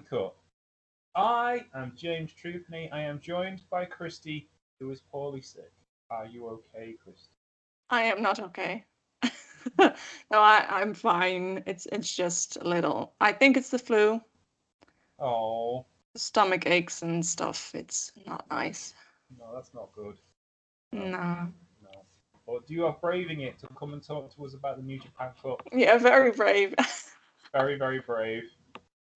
today at the New Japan Cup. I am James Truthney. I am joined by Christy, who is poorly sick. Are you okay, Christy? I am not okay. no, I, I'm fine. It's it's just a little. I think it's the flu. Oh, Stomach aches and stuff. It's not nice. no, that's not good. No. No. But you are braving it to come and talk to us about the New Japan Cup. Yeah, very brave. Very, very brave.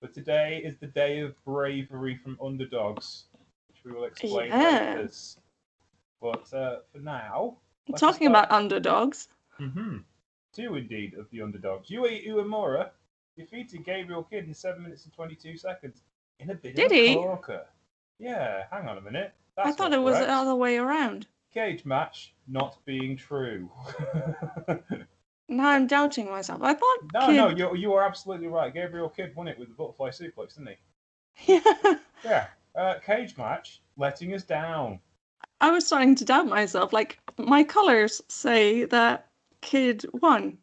But today is the day of bravery from underdogs, which we will explain Yeah. later. But uh, for now, Talking start- about underdogs. Mm-hmm. Two indeed of the underdogs. Yuya Uemura defeated Gabriel Kidd in seven minutes and twenty-two seconds in a bit Did of a he? corker. Yeah, hang on a minute. I thought it was the other way around. cage match not being true. Now I'm doubting myself. I thought. no, no, you you are absolutely right. Gabriel Kidd won it with the butterfly suplex, didn't he? Yeah. Yeah. Uh, cage match letting us down. I was starting to doubt myself. Like my colors say that kid won.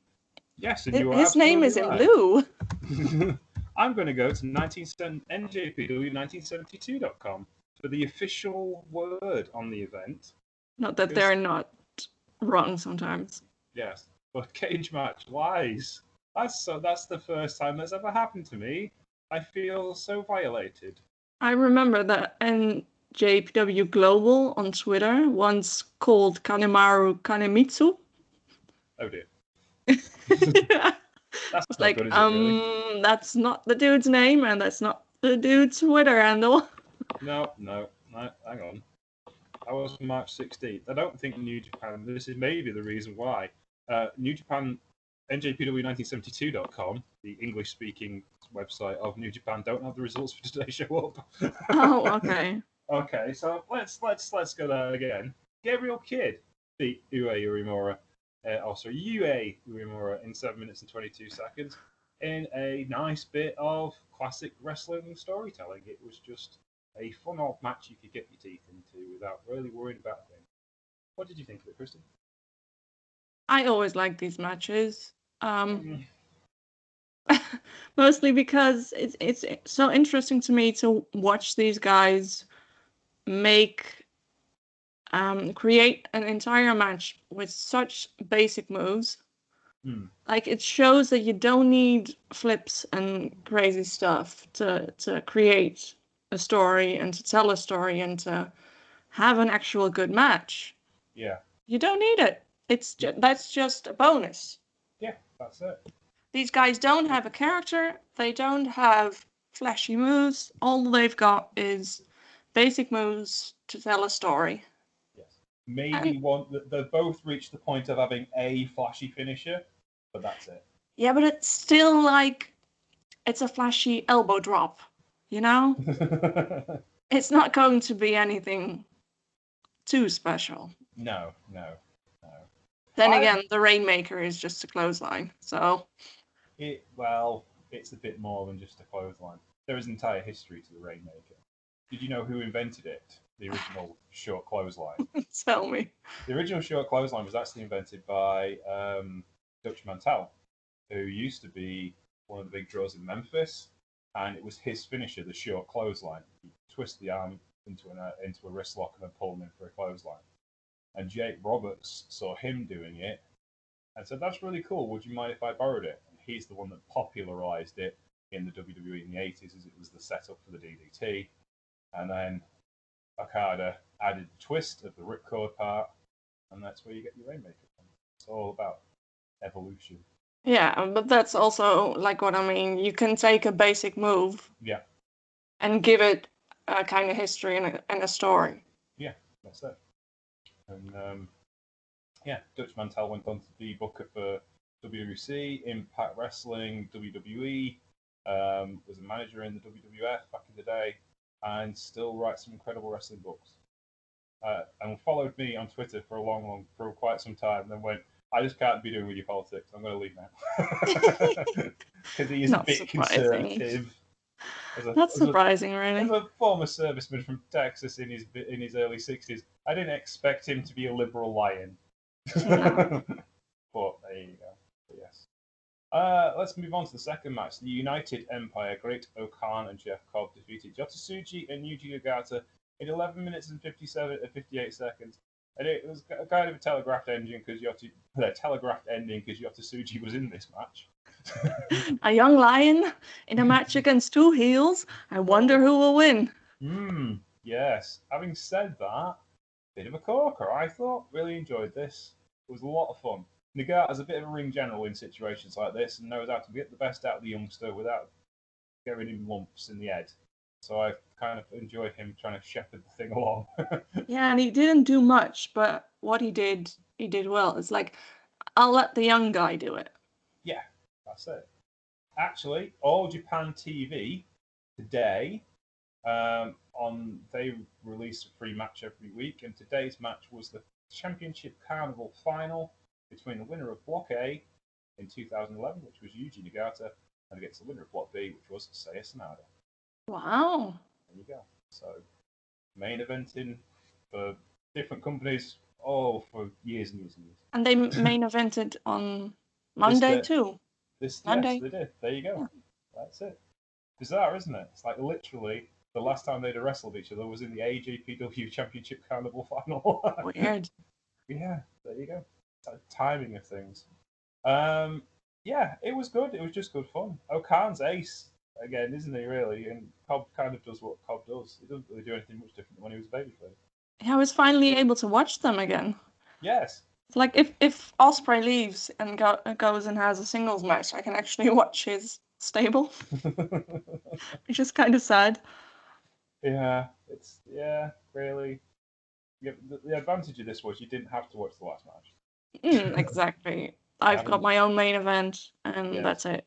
Yes, and you are His name is in absolutely blue. I'm going to go to 19, NJPW1972.com for the official word on the event. Not that Yes. they're not wrong sometimes. Yes, but cage match lies. That's so. That's the first time that's ever happened to me. I feel so violated. I remember that NJPW Global on Twitter once called Kanemaru Kanemitsu. Oh dear. That's like, good, um, really? that's not the dude's name and that's not the dude's Twitter handle. No, no, no. Hang on. That was March 16th. I don't think New Japan. This is maybe the reason why. Uh, New Japan, NJPW1972.com, the English-speaking website of New Japan, don't have the results for today show up. oh, okay. Okay, so let's let's let's go there again. Gabriel Kidd beat Ue Urimura, uh, oh sorry, Ue Uemura in seven minutes and twenty-two seconds in a nice bit of classic wrestling storytelling. It was just a fun old match you could get your teeth into without really worrying about things. What did you think of it, Kristen? I always like these matches. Um, Mm, mostly because it's it's so interesting to me to watch these guys make um create an entire match with such basic moves Hmm. like it shows that you don't need flips and crazy stuff to to create a story and to tell a story and to have an actual good match Yeah, you don't need it it's ju- that's just a bonus yeah, that's it. these guys don't have a character. They don't have flashy moves. All they've got is basic moves to tell a story. Yes, maybe one. They've both reached the point of having a flashy finisher, but that's it. Yeah, but it's still like it's a flashy elbow drop. You know, it's not going to be anything too special. no, no. Then I- again, the Rainmaker is just a clothesline. So It well, it's a bit more than just a clothesline. There is an entire history to the Rainmaker. Did you know who invented it? The original short clothesline. tell me. The original short clothesline was actually invented by um, Dutch Mantell, who used to be one of the big draws in Memphis, and it was his finisher, the short clothesline. You twist the arm into an uh, into a wrist lock and then pull him in for a clothesline. And Jake Roberts saw him doing it and said, "That's really cool. Would you mind if I borrowed it?" And he's the one that popularized it in the WWE in the 80s, as it was the setup for the DDT. And then Okada added the twist of the ripcord part, and that's where you get your Rainmaker from. It's all about evolution. Yeah, but that's also like what I mean. You can take a basic move Yeah, and give it a kind of history and a, and a story. Yeah, that's it. And um, yeah, Dutch Mantell went on to be booker for WWC, Impact Wrestling, WWE, um, was a manager in the WWF back in the day, and still writes some incredible wrestling books. Uh, and followed me on Twitter for a long, long, for quite some time. And then went, I just can't be doing with your politics. I'm going to leave now because he is a bit surprising. conservative. A, That's as a- surprising, as really. a former serviceman from Texas in his in his early sixties, I didn't expect him to be a liberal lion. No. but there you go. But yes. Uh, let's move on to the second match. The United Empire, Great Okan and Jeff Cobb defeated Yota and Yuji Nagata in 11 minutes and 57 uh, 58 seconds. And it was kind of a telegraphed ending because Yota, uh, telegraphed ending because Yota Tsuji was in this match. A young lion in a match against two heels. I wonder who will win. Hmm. Yes. Having said that, bit of a corker. I thought really enjoyed this. It was a lot of fun. Nagata's a bit of a ring general in situations like this and knows how to get the best out of the youngster without getting him lumps in the head. So I kind of enjoyed him trying to shepherd the thing along. yeah, and he didn't do much, but what he did, he did well. It's like, I'll let the young guy do it. That's it. Actually, All Japan TV today, um, on they release a free match every week, and today's match was the Championship Carnival final between the winner of Block A in 2011, which was Yuji Nagata, and against the winner of Block B, which was Seiya Sanada. Wow. There you go. So, main eventing for different companies, oh, for years and years and years. And they main evented on Monday too. This. Yes, they did. There you go. That's it. Bizarre, isn't it? It's like literally the last time they'd wrestled each other was in the AJPW Championship Carnival final. Weird. yeah, there you go timing of things. Um, yeah, it was good. It was just good fun. O-Khan's ace again, isn't he? Really, and Cobb kind of does what Cobb does. He doesn't really do anything much different than when he was a babyface. I was finally able to watch them again. Yes. Like if if Ospreay leaves and go, goes and has a singles match, I can actually watch his stable, which is kind of sad. Yeah, it's yeah, really. Yeah, the, the advantage of this was you didn't have to watch the last match. Mm, exactly. I've got my own main event, and yeah. that's it.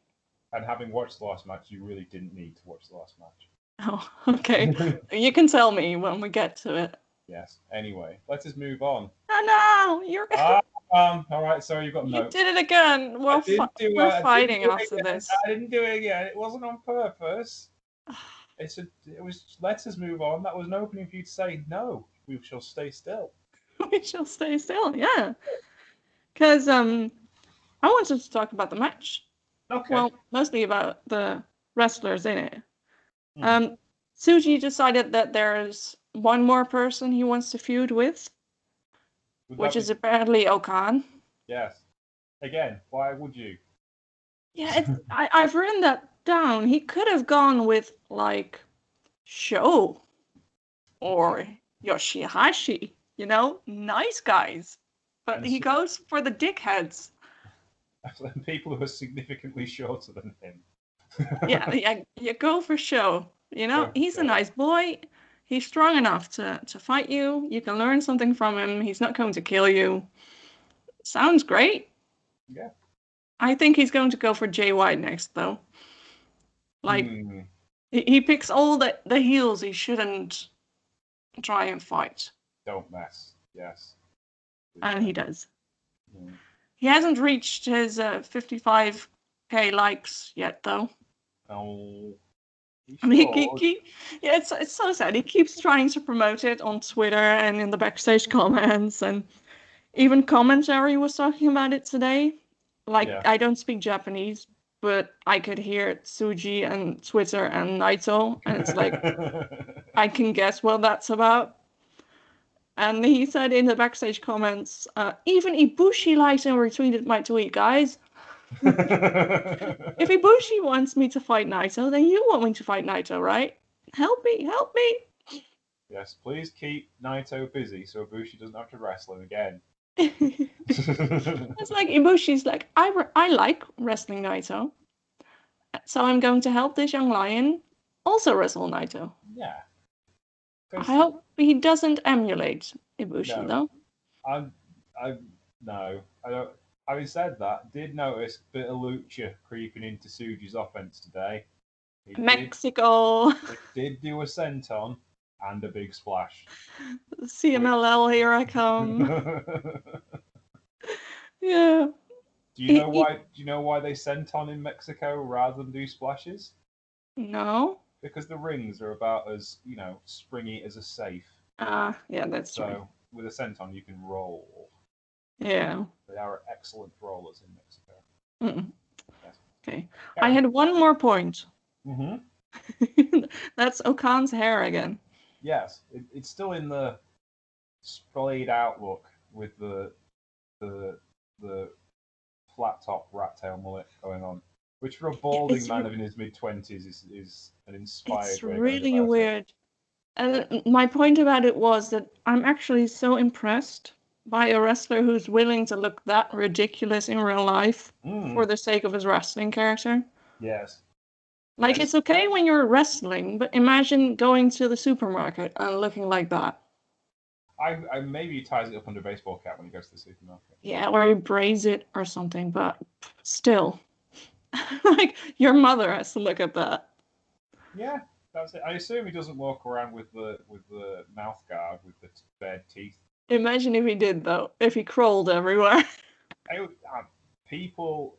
And having watched the last match, you really didn't need to watch the last match. Oh, okay. you can tell me when we get to it. Yes. Anyway, let us move on. Oh no, you're. Ah, um. All right. Sorry, you got no. You did it again. We're, fi- we're fighting after this. I didn't do it again. It wasn't on purpose. it's a. It was. Let us move on. That was an opening for you to say no. We shall stay still. we shall stay still. Yeah because um, I wanted to talk about the match. Okay. Well, mostly about the wrestlers in it. Mm. Um, Tsuji decided that there's one more person he wants to feud with, would which is be... apparently O-Khan. Yes. Again, why would you? Yeah, I, I've written that down. He could have gone with like Sho or Yoshihashi, you know, nice guys but he goes for the dickheads. People who are significantly shorter than him. yeah, yeah, you go for Sho. You know, yeah, he's yeah. a nice boy. He's strong enough to, to fight you. You can learn something from him. He's not going to kill you. Sounds great. Yeah. I think he's going to go for Jay White next, though. Like, mm. he, he picks all the, the heels he shouldn't try and fight. Don't mess. Yes and he does. Yeah. He hasn't reached his uh, 55k likes yet, though. Oh. I mean, he, he, yeah, it's it's so sad. He keeps trying to promote it on Twitter and in the backstage comments, and even commentary was talking about it today. Like, yeah. I don't speak Japanese, but I could hear Tsuji and Twitter and Naito, and it's like I can guess what that's about. And he said in the backstage comments, uh, even Ibushi liked and retweeted my tweet, guys. If Ibushi wants me to fight Naito, then you want me to fight Naito, right? Help me, help me. Yes, please keep Naito busy so Ibushi doesn't have to wrestle him again. it's like Ibushi's like, I, re- I like wrestling Naito. So I'm going to help this young lion also wrestle Naito. Yeah. I hope he doesn't emulate Ibushi, no. though. I'm, I, no, I don't. Having said that, did notice a bit of lucha creeping into Tsuji's offense today. He Mexico. Did, did do a senton and a big splash. CMLL, here I come. yeah. Do you know why? Do you know why they senton in Mexico rather than do splashes? No because the rings are about as you know springy as a safe. Ah, uh, yeah, that's so true. with a senton you can roll. Yeah. They are excellent rollers in Mexico. Mm. Yes. Okay. I had one more point. hmm That's O-Khan's hair again. Yes, it, it's still in the splayed out look with the the the flat top rat tail mullet going on, which for a balding it's man re- in his mid twenties is is an inspired. It's way of going really about it. weird. And my point about it was that I'm actually so impressed by a wrestler who's willing to look that ridiculous in real life Mm, for the sake of his wrestling character. yes, Like Yes. it's okay when you're wrestling, but imagine going to the supermarket and looking like that. I, I maybe he ties it up under a baseball cap when he goes to the supermarket. Yeah, or he braids it or something, but still. like your mother has to look at that. Yeah, that's it. I assume he doesn't walk around with the with the mouth guard with the bared teeth. Imagine if he did though, if he crawled everywhere. I, uh, people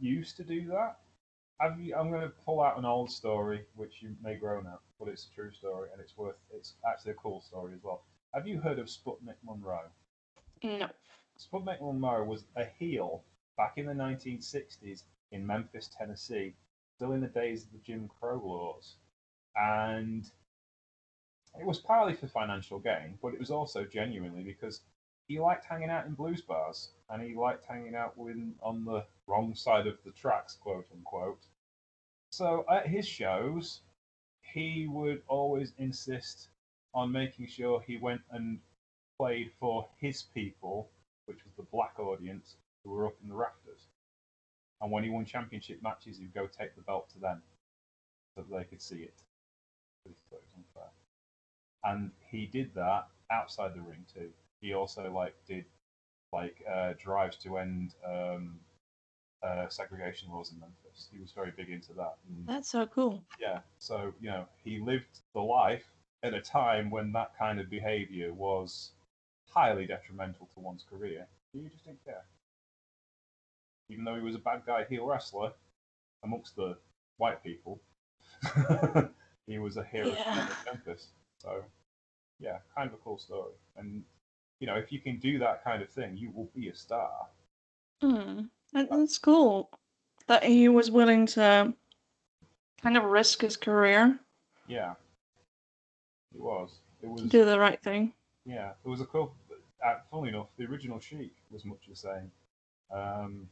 used to do that. You, I'm going to pull out an old story, which you may groan at, but it's a true story, and it's worth. It's actually a cool story as well. Have you heard of Sputnik Monroe? no. Sputnik Monroe was a heel back in the 1960s in Memphis, Tennessee, still in the days of the Jim Crow laws, and it was partly for financial gain, but it was also genuinely because he liked hanging out in blues bars and he liked hanging out with on the wrong side of the tracks, quote unquote. So at his shows, he would always insist on making sure he went and played for his people, which was the black audience who were up in the rafters. And when he won championship matches, he'd go take the belt to them so that they could see it. Because he thought it was unfair. And he did that outside the ring too. He also like did like uh, drives to end um, uh, segregation laws in Memphis. He was very big into that. And That's so cool. yeah, so you know, he lived the life at a time when that kind of behaviour was highly detrimental to one's career. He just didn't care. Even though he was a bad guy heel wrestler amongst the white people, he was a hero Yeah. of Memphis. So, yeah, kind of a cool story. And you know, if you can do that kind of thing, you will be a star. Hmm. That, that's cool. That he was willing to kind of risk his career Yeah, it was. It was. do the right thing. Yeah, it was a cool. Uh, funnily enough, the original Sheik was much the same. Um,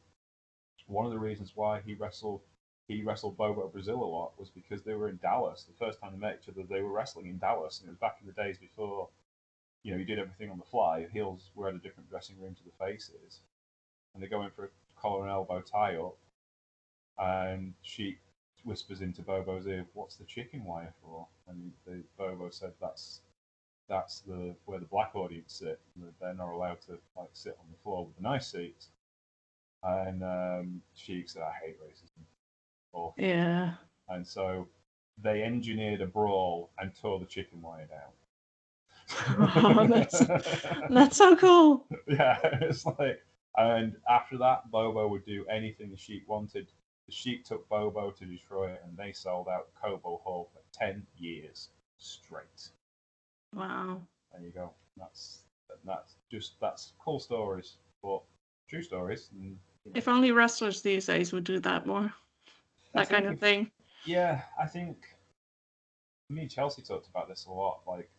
one of the reasons why he wrestled he wrestled Bobo Brazil a lot was because they were in Dallas. The first time they met each other, they were wrestling in Dallas, and it was back in the days before, you know, you did everything on the fly. Heels were at a different dressing room to the faces, and they go in for a collar and elbow tie up, and she whispers into Bobo's ear, "What's the chicken wire for?" And the Bobo said, "That's that's the where the black audience sit. They're not allowed to like sit on the floor with the nice seats." And um, Sheik said, "I hate racism." Awful. Yeah. And so they engineered a brawl and tore the chicken wire down. Oh, that's- That's so cool. yeah, it's like, and after that, Bobo would do anything the Sheik wanted. The Sheik took Bobo to Detroit, and they sold out Cobo Hall for ten years straight. Wow. There you go. That's that's just that's cool stories, but true stories. And, you know, If only wrestlers these days would do that more. That kind of if- thing. Yeah, I think me and Chelsea talked about this a lot. Like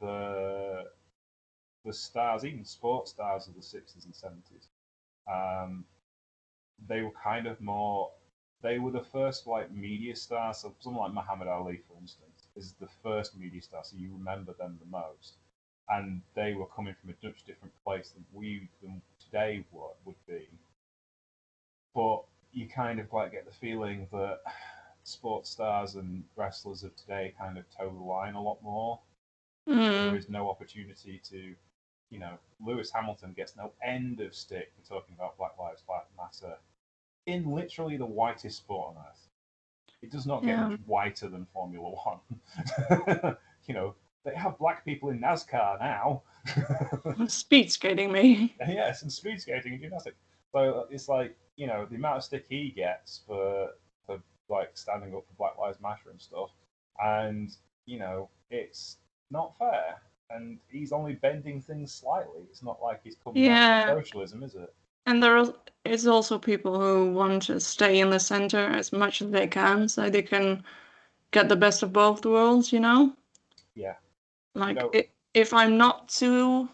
the the stars, even sports stars of the sixties and seventies, um, they were kind of more. They were the first like media stars. So someone like Muhammad Ali, for instance, is the first media star, so you remember them the most. And they were coming from a much different place than we than today would would be. But you kind of like get the feeling that sports stars and wrestlers of today kind of toe the line a lot more. There Mm. is no opportunity to, you know, Lewis Hamilton gets no end of stick for talking about Black Lives Matter in literally the whitest sport on earth. It does not get Yeah. much whiter than Formula One. you know, they have black people in NASCAR now. Speed skating me. yes, and speed skating and gymnastics. So it's like you know the amount of stick he gets for for like standing up for Black Lives Matter and stuff, and you know it's not fair. And he's only bending things slightly. It's not like he's coming Yeah. to socialism, is it? And there is- also people who want to stay in the center as much as they can so they can get the best of both worlds, you know? Yeah. Like, know- i- if I'm not too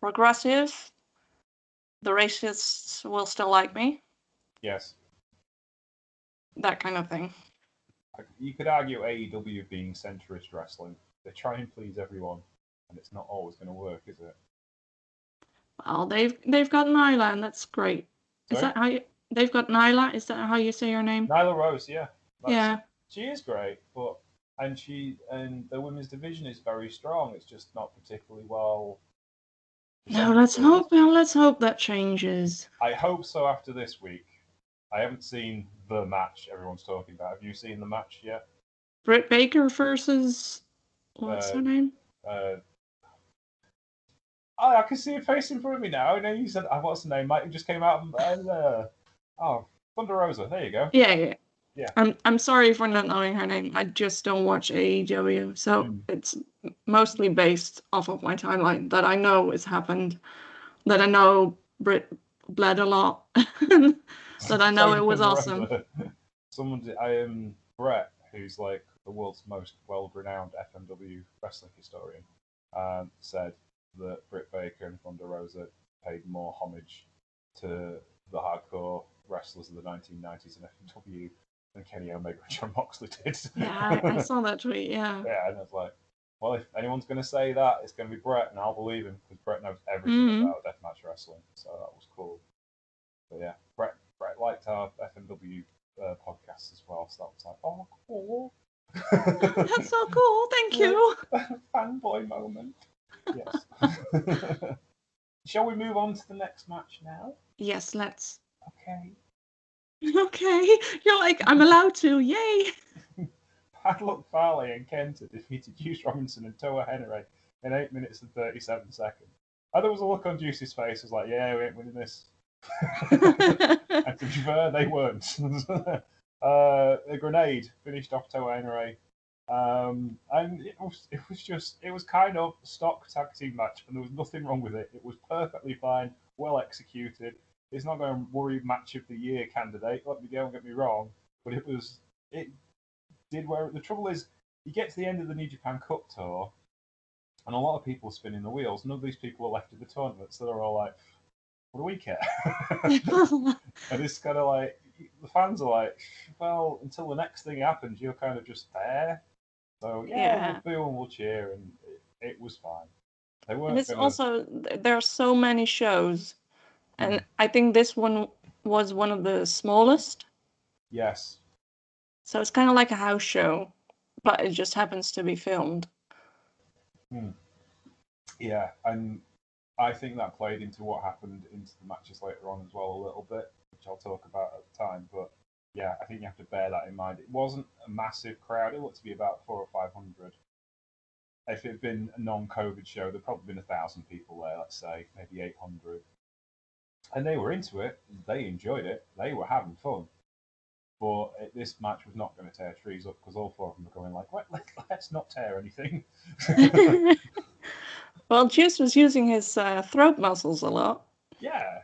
progressive, the racists will still like me. Yes. That kind of thing. You could argue AEW being centrist wrestling. They try and please everyone, and it's not always going to work, is it? Well, they've they've got Nyla, and that's great. Is that how you, they've got Nyla? Is that how you say her name? Nyla Rose, yeah. That's- yeah. She is great, but and she and the women's division is very strong. It's just not particularly well. No, let's hope. Well, let's hope that changes. I hope so after this week. I haven't seen the match everyone's talking about. Have you seen the match yet? Britt Baker versus what's Uh, her name? Uh, oh, I can see her face in front of me now. I know you said, uh, what's the name? Mike just came out. And, uh, oh, Thunder Rosa. There you go. Yeah, yeah. Yeah. I'm I'm sorry for not knowing her name. I just don't watch AEW, so Mm. it's mostly based off of my timeline that I know has happened, that I know Britt bled a lot, that I know it was awesome. Someone, did- I am Brett, who's like the world's most well-renowned FMW wrestling historian, um, said that Britt Baker and Thunder Rosa paid more homage to the hardcore wrestlers of the 1990s in FMW than Kenny Omega and Jon Moxley did. Yeah, I, I saw that tweet. Yeah. Yeah, and I was like, well, if anyone's going to say that, it's going to be Brett, and I'll believe him because Brett knows everything Mhm. about deathmatch wrestling. So that was cool. But yeah, Brett Brett liked our FMW uh, podcast as well, so that was like, oh, cool. That's so cool. Thank you. Fanboy moment. Yes. Shall we move on to the next match now? Yes, let's. Okay. Okay. You're like, I'm allowed to. Yay. Bad Luck Fale and Kenta defeated Juice Robinson and Toa Henare in 8 minutes and 37 seconds. And there was a look on Juice's face, it was like, yeah, we ain't winning this. and to be fair, they weren't. uh, a grenade finished off Toa Henare. Um, and it was, it was just, it was kind of stock tag team match, and there was nothing wrong with it. It was perfectly fine, well executed. It's not going to worry match of the year candidate. Let me don't get me wrong, but it was, it did where the trouble is, you get to the end of the New Japan Cup tour, and a lot of people spinning the wheels. None of these people are left in the tournament, so they're all like, "What do we care?" and it's kind of like the fans are like, "Well, until the next thing happens, you're kind of just there." So yeah, Yeah. we'll and we'll cheer, and it, it was fine. They weren't. it's gonna- also there are so many shows, and Mm. I think this one was one of the smallest. yes, So it's kind of like a house show, but it just happens to be filmed. Yeah, and I think that played into what happened into the matches later on as well a little bit, which I'll talk about at the time. But yeah, I think you have to bear that in mind. It wasn't a massive crowd; it looked to be about four or five hundred. If it had been a non-COVID show, there'd probably been a thousand people there. Let's say maybe eight hundred, and they were into it. They enjoyed it. They were having fun. But it, this match was not going to tear trees up because all four of them were going like, Let, "Let's not tear anything." well, Juice was using his uh, throat muscles a lot. Yeah.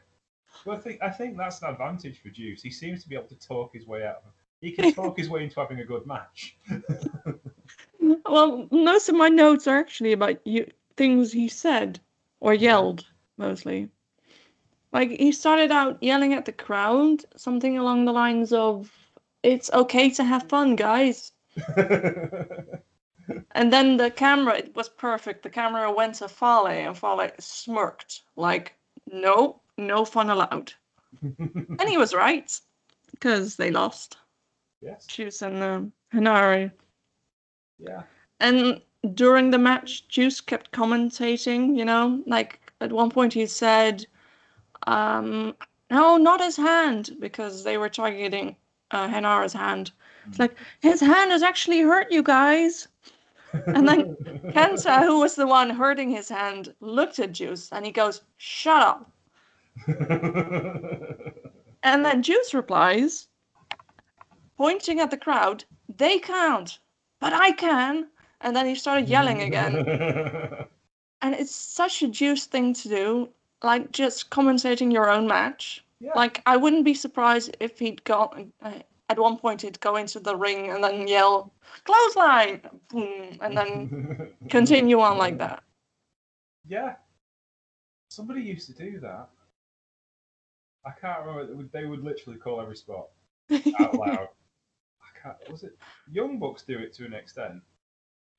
Well, I think I think that's an advantage for Juice. He seems to be able to talk his way out. of He can talk his way into having a good match. Well, most of my notes are actually about you, things he said or yelled, mostly. Like he started out yelling at the crowd, something along the lines of, "It's okay to have fun, guys." And then the camera, it was perfect. The camera went to Fale, and Fale smirked, like, "No, no fun allowed." And he was right, because they lost. yes. Juice and um, Henare. Yeah. And during the match, Juice kept commentating, you know, like at one point he said, um, no, not his hand, because they were targeting uh, Henare's hand. It's like, his hand has actually hurt you guys. And then Kenta, who was the one hurting his hand, looked at Juice and he goes, shut up. And then Juice replies, pointing at the crowd, they can't, but I can. And then he started yelling again. And it's such a Juice thing to do, like just commentating your own match. Yeah. Like I wouldn't be surprised if he'd got uh, at one point he'd go into the ring and then yell clothesline, boom, and then continue on like that. Yeah. Somebody used to do that. I can't remember. They would, literally call every spot out loud. I can't. Was it Young Bucks do it to an extent,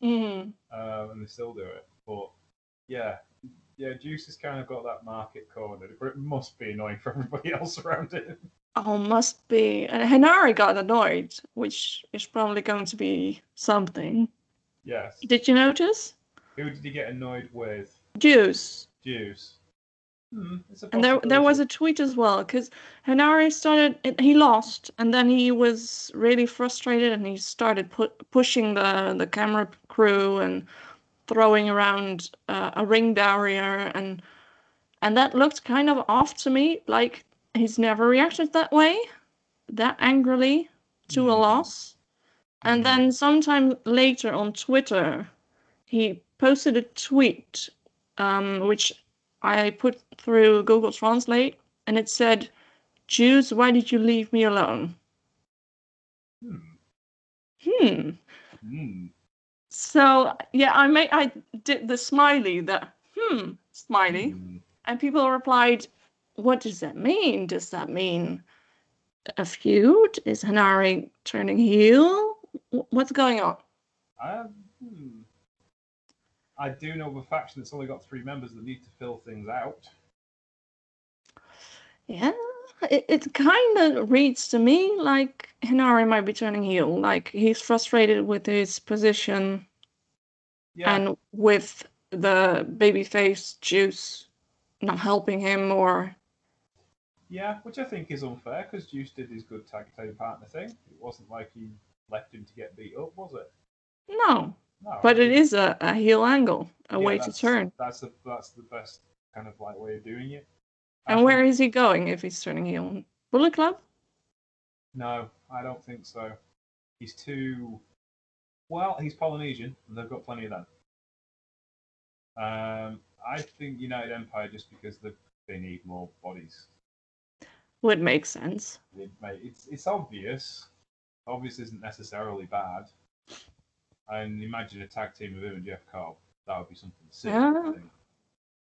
Mm. um, and they still do it. But yeah, yeah, Juice has kind of got that market cornered. But it must be annoying for everybody else around him. Oh, must be. And Henare got annoyed, which is probably going to be something. Yes. Did you notice? Who did he get annoyed with? Juice. Juice. Hmm, And there, there was a tweet as well because Henare started. He lost, and then he was really frustrated, and he started pu- pushing the the camera crew and throwing around uh, a ring barrier, and and that looked kind of off to me. Like he's never reacted that way, that angrily to a Mhm. loss. And Mhm. then sometime later on Twitter, he posted a tweet, um, which I put through Google Translate, and it said, "Jews, why did you leave me alone?" Hmm. Hmm. Hmm. So yeah, I made I did the smiley, the hmm smiley, Hmm. and people replied, "What does that mean? Does that mean a feud? Is Henare turning heel? What's going on?" Um, hmm. I do know of a faction that's only got three members that need to fill things out. Yeah, it, it kind of reads to me like Henare might be turning heel. Like he's frustrated with his position Yeah. and with the babyface juice not helping him or Yeah, which I think is unfair because Juice did his good tag team partner thing. It wasn't like he left him to get beat up, was it? no. No. But it is a, a heel angle, a Yeah, way to turn. That's the that's the best kind of like way of doing it. I And where is he going if he's turning heel? Bullet Club? No, I don't think so. He's too. Well, he's Polynesian, and they've got plenty of them. Um, I think United Empire just because they they need more bodies. Would make sense. It may, it's it's obvious. Obvious isn't necessarily bad. And imagine a tag team of him and Jeff Cobb. That would be something sick. Yeah. think.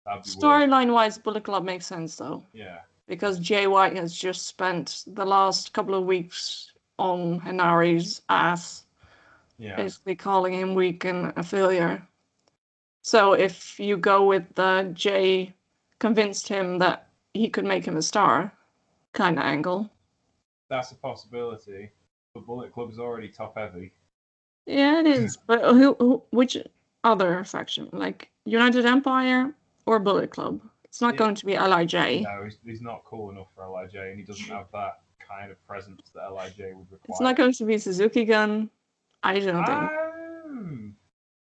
That'd be worth- Storyline wise, Bullet Club makes sense though. Yeah. because Jay White has just spent the last couple of weeks on Henare's ass, Yeah. basically calling him weak and a failure. So if you go with the Jay convinced him that he could make him a star kind of angle. That's a possibility. But Bullet Club is already top heavy. Yeah, it is. But who, who which other faction? Like United Empire or Bullet Club? It's not Yeah. going to be Lij. No, he's, he's not cool enough for Lij, and he doesn't have that kind of presence that Lij would require. It's not going to be Suzuki Gun. I don't think. Um,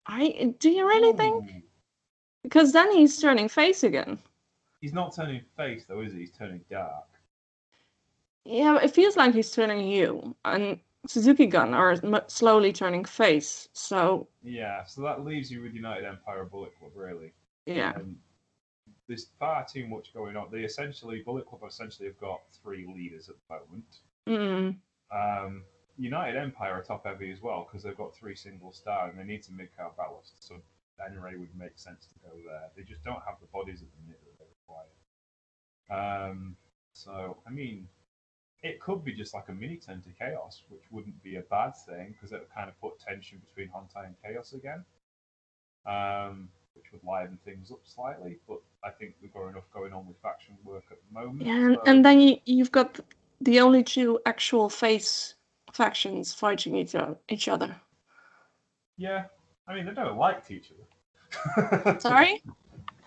I do you really think? Because then he's turning face again. He's not turning face though, is he? He's turning dark. Yeah, it feels like he's turning heel, and Suzuki Gun are slowly turning face. So Yeah, so that leaves you with United Empire and Bullet Club, really. yeah, And there's far too much going on. They essentially, Bullet Club essentially have got three leaders at the moment. mm, Um, United Empire are top heavy as well because they've got three single star and they need some mid card ballast. So Ray would make sense to go there. They just don't have the bodies at the minute that they require. Um, so I mean, it could be just like a mini turn to chaos, which wouldn't be a bad thing because it would kind of put tension between Hontai and Chaos again, um, which would liven things up slightly. But I think we've got enough going on with faction work at the moment. yeah, and, so- and then you, you've got the only two actual face factions fighting each other. Each other. Yeah, I mean, they never liked each other. Sorry?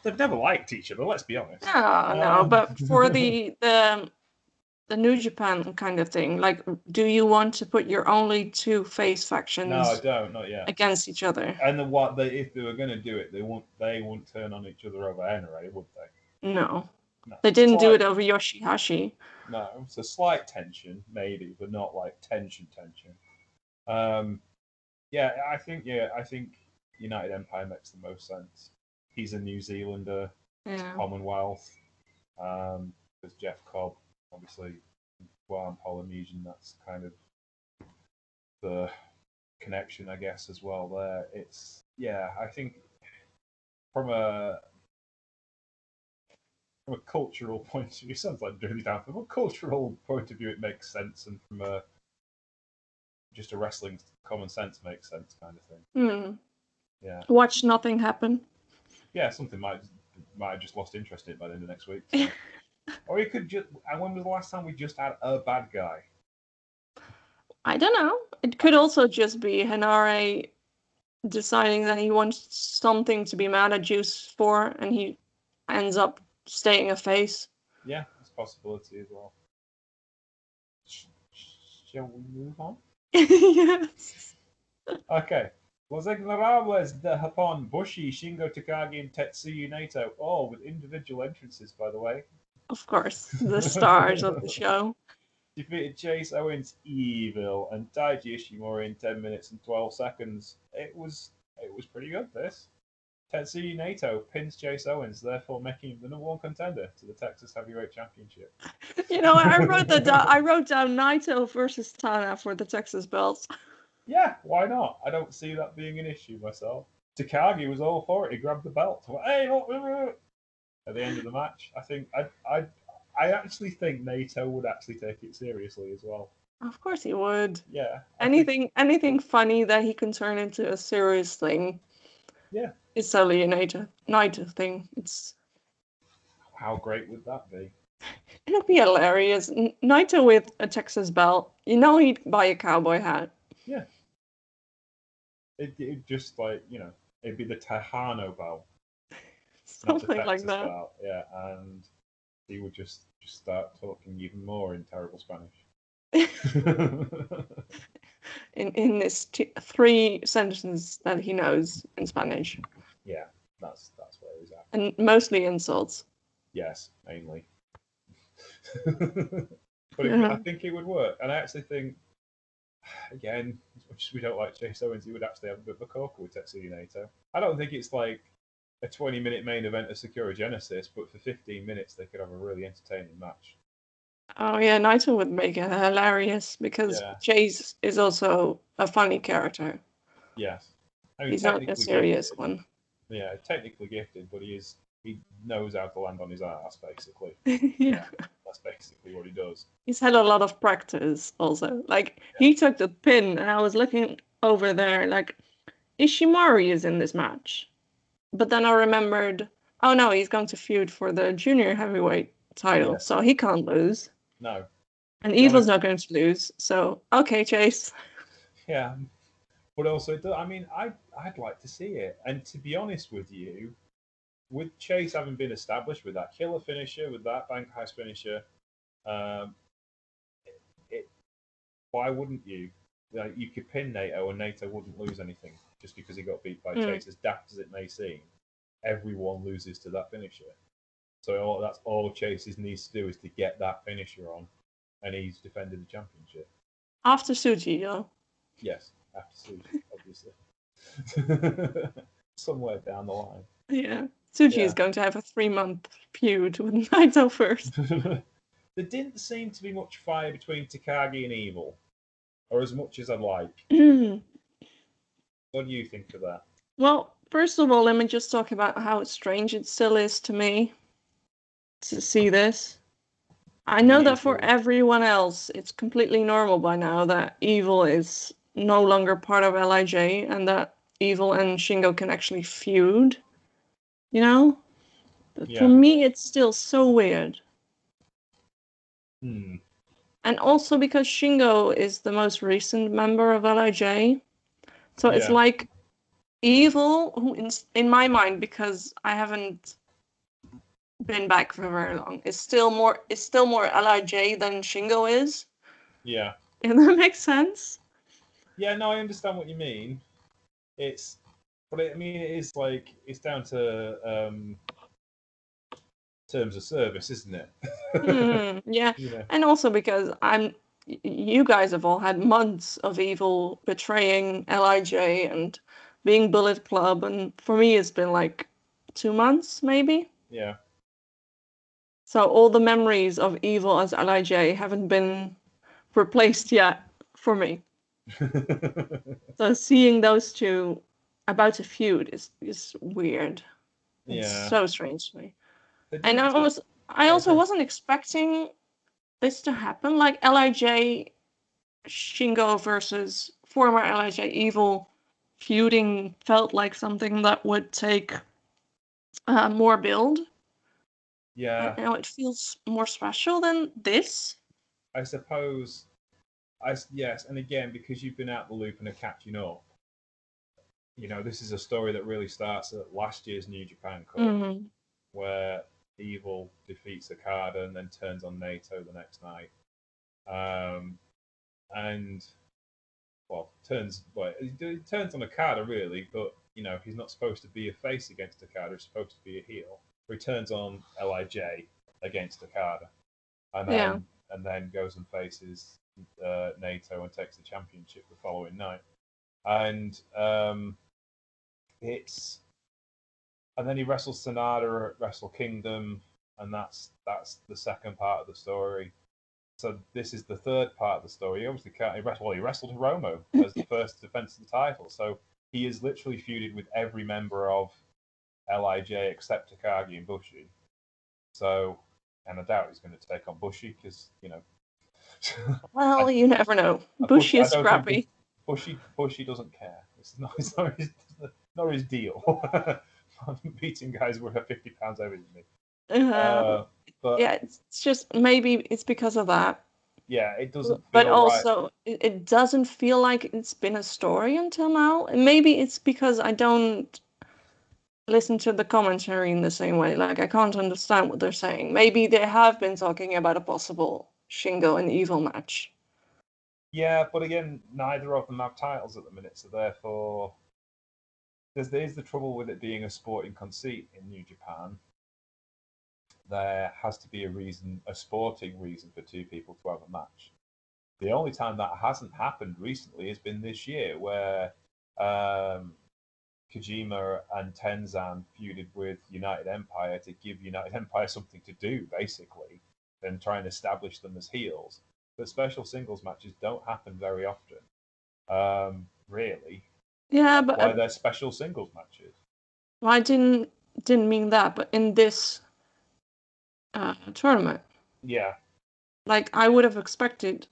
They've never liked each other. Let's be honest. No, no, Um, but for the the the New Japan kind of thing, like, do you want to put your only two face factions No, I don't. Not yet. against each other? And the what they if they were going to do it, they won't. They won't turn on each other over NRA, would they? No, No. they didn't do it over Yoshihashi. No, it's a slight tension, maybe, but not like tension, tension. Um, yeah, I think yeah, I think United Empire makes the most sense. He's a New Zealander, Yeah. Commonwealth. Um, there's Jeff Cobb. Obviously Guam Polynesian. That's kind of the connection, I guess, as well. There, it's yeah. I think from a from a cultural point of view, it sounds like dirty down. From a cultural point of view, it makes sense, and from a just a wrestling common sense makes sense kind of thing. Hmm. Yeah, Watch nothing happen. yeah. Something might might have just lost interest in it by the end of next week. so. or you could just. And when was the last time we just had a bad guy? I don't know. It could also just be Henare deciding that he wants something to be mad at Juice for, and he ends up staying a face. Yeah, it's a possibility as well. Shall we move on? yes. Okay. Los Ingobernables de Japón, Bushi, Shingo Takagi, and Tetsuya Naito, all with individual entrances, by the way, Of course, the stars of the show. defeated Chase Owens, Evil, and Taiji Ishimori in 10 minutes and 12 seconds. It was it was pretty good, this. Tetsuya Naito pins Chase Owens, therefore making him the number one contender to the Texas Heavyweight Championship. You know, I wrote that down. I wrote down Naito versus Tana for the Texas belts. Yeah, why not? I don't see that being an issue myself. Takagi was all for it. He grabbed the belt. Went, hey, look." At the end of the match, I think I, I, I actually think Naito would actually take it seriously as well. Of course he would. Yeah. I think- Anything, anything funny that he can turn into a serious thing. Yeah. It's totally a Naito, Naito thing. It's How great would that be? it'll be hilarious. N- Naito with a Texas belt. You know he'd buy a cowboy hat. Yeah. It, it just like you know, it'd be the Tejano belt, Something like that. Yeah, and he would just just start talking even more in terrible Spanish. In in this t- three sentences that he knows in Spanish, yeah, that's that's where he's at. and mostly insults. Yes, mainly. but it, I think it would work, and I actually think, again, as much as we don't like Chase Owens, he would actually have a bit of a corker with Tetsuya Naito. I don't think it's like a 20-minute main event of Sakura Genesis, but for 15 minutes they could have a really entertaining match. Oh yeah, Naito would make it hilarious because Yeah. Chase is also a funny character. Yes, I mean, He's not a serious gifted. one. Yeah, technically gifted, but he is he knows how to land on his ass. Basically, yeah. that's basically what he does. He's had a lot of practice also. Like he took the pin and I was looking over there like Ishimori is in this match. But then I remembered, oh no, he's going to feud for the junior heavyweight title, Yeah. so he can't lose. No, And Evil's not going to lose. So okay, Chase. Yeah, but also, it I mean, I I'd like to see it. And to be honest with you, with Chase having been established with that killer finisher, with that bank heist finisher, um, it, it why wouldn't you? Like, you could pin Naito, and Naito wouldn't lose anything just because he got beat by Mm. Chase. As daft as it may seem, everyone loses to that finisher. So all, that's all Chase needs to do is to get that finisher on, and he's defended the championship. After Tsuji, though. Yes, after Tsuji, obviously. Somewhere down the line. Yeah. Tsuji Yeah. is going to have a three month feud with Naito first. there didn't seem to be much fire between Takagi and Evil, or as much as I'd like. What do you think of that? Well, first of all, let me just talk about how strange it still is to me to see this. I know that for everyone else, it's completely normal by now that Evil is no longer part of LIJ and that Evil and Shingo can actually feud. You know? But Yeah. For me, it's still so weird. Hmm. And also because Shingo is the most recent member of LIJ. So it's like evil, who in, in my mind, because I haven't been back for very long, is still more is still more LIJ than Shingo is. Yeah. If that makes sense. Yeah, no, I understand what you mean. It's, but it, I mean, it is like, it's down to um, terms of service, isn't it? Hmm, yeah. know, And also because I'm you guys have all had months of evil betraying LIJ and being Bullet Club and for me it's been like two months maybe. yeah. So all the memories of evil as Lij haven't been replaced yet for me. So seeing those two about to feud is is weird. It's yeah. so strange to me. And I was I also wasn't expecting this to happen. Like Lij Shingo versus former Lij Evil feuding felt like something that would take uh, more build. yeah. You know, it feels more special than this. I suppose, I yes, and again because you've been out the loop and are catching up. You know, this is a story that really starts at last year's New Japan Cup, Mhm. where Evil defeats Okada and then turns on Naito the next night, um, and well, turns well, he turns on Okada really, but you know he's not supposed to be a face against Okada; he's supposed to be a heel. He turns on Lij against Okada, and then Yeah. and then goes and faces uh, Naito and takes the championship the following night. And um, it's and then he wrestles Sanada at Wrestle Kingdom, and that's that's the second part of the story. So this is the third part of the story. He obviously can't. He wrestled, well, he wrestled Hiromu as the first defense of the title. So he is literally feuded with every member of Lij except Takagi and Bushi. So, and I doubt he's going to take on Bushi because you know. Well, you never know. I Bushi is I scrappy. Bushi Bushi doesn't care. It's not, it's not, his, not his deal. I'm beating guys who are 50 pounds over than me. Uh, Uh, but yeah. it's just maybe it's because of that. Yeah, it doesn't but right. also it, it doesn't feel like it's been a story until now and maybe it's because i don't listen to the commentary in the same way like i can't understand what they're saying maybe they have been talking about a possible shingo and evil match Yeah, but again, neither of them have titles at the minute, so therefore, there's there's the trouble with it being a sporting conceit in New Japan. There has to be a reason, a sporting reason, for two people to have a match. The only time that hasn't happened recently has been this year, where um, Kojima and Tenzan feuded with United Empire to give United Empire something to do, basically, and try and establish them as heels but special singles matches don't happen very often. Um, really, yeah but why uh, they're special singles matches? i didn't didn't mean that but in this uh, tournament Yeah, like i would have expected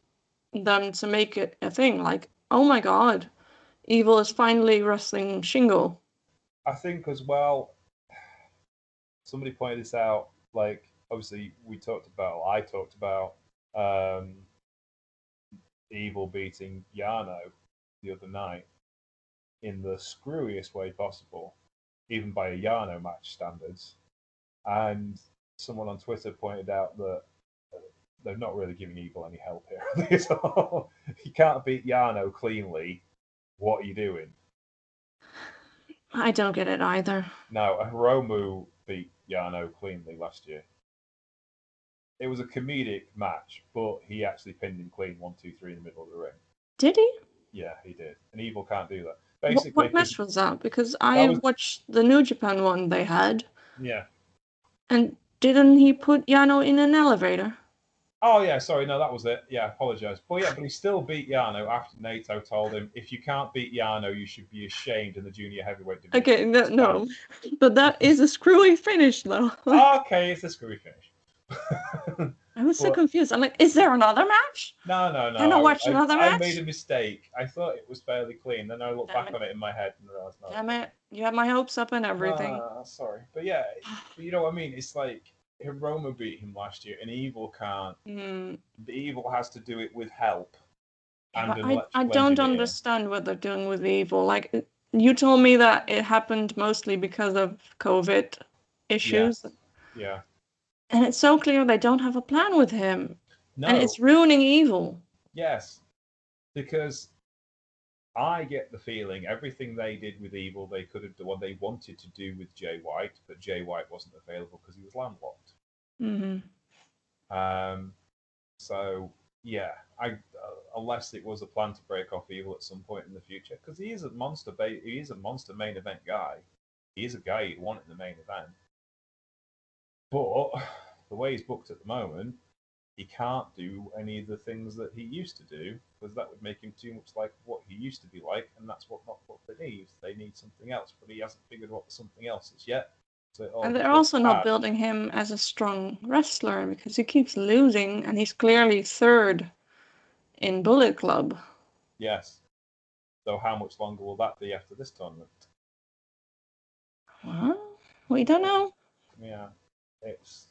them to make it a thing like oh my god evil is finally wrestling shingo I think as well. Somebody pointed this out. Like, obviously, we talked about. I talked about um, Evil beating Yano the other night in the screwiest way possible, even by a Yano match standards. And someone on Twitter pointed out that uh, they're not really giving Evil any help here at all. you can't beat Yano cleanly. What are you doing? i don't get it either No, Hiromu beat Yano cleanly last year. It was a comedic match, but he actually pinned him clean one, two, three in the middle of the ring. did he Yeah, he did. And Evil can't do that. What, Basically, what match was that? Because I was- watched the New Japan one they had, yeah. and didn't he put Yano in an elevator? Oh yeah, sorry, no, that was it. Yeah, I apologise. But yeah, but he still beat Yano after Naito told him, if you can't beat Yano, you should be ashamed in the junior heavyweight division. Okay, no, no, but that is a screwy finish though. okay, it's a screwy finish. I was so confused. I'm like, is there another match? No, no, no. Can I watch I, another I match? I made a mistake. I thought it was fairly clean. Then I looked Damn back it. on it in my head and realised no. Damn it! You had my hopes up and everything. Ah, sorry, but yeah, but you know what I mean. It's like Hiromu beat him last year, and Evil can't. Hmm, The Evil has to do it with help. And but I, I don't understand what they're doing with evil. Like, you told me that it happened mostly because of COVID issues, Yeah. And it's so clear they don't have a plan with him, No. and it's ruining evil. Yes, because I get the feeling everything they did with Evil, they could have done what they wanted to do with Jay White, but Jay White wasn't available because he was landlocked. hmm Um, so yeah, I uh, unless it was a plan to break off Evil at some point in the future, because he is a monster. Ba- he is a monster main event guy. He is a guy you'd want in the main event. But the way he's booked at the moment, he can't do any of the things that he used to do because that would make him too much like what he used to be like, and that's what not what they need. They need something else, but he hasn't figured what something else is yet. So And they're also not building him as a strong wrestler because he keeps losing and he's clearly third in Bullet Club. Yes. So how much longer will that be after this tournament? Well, we don't know. Yeah, it's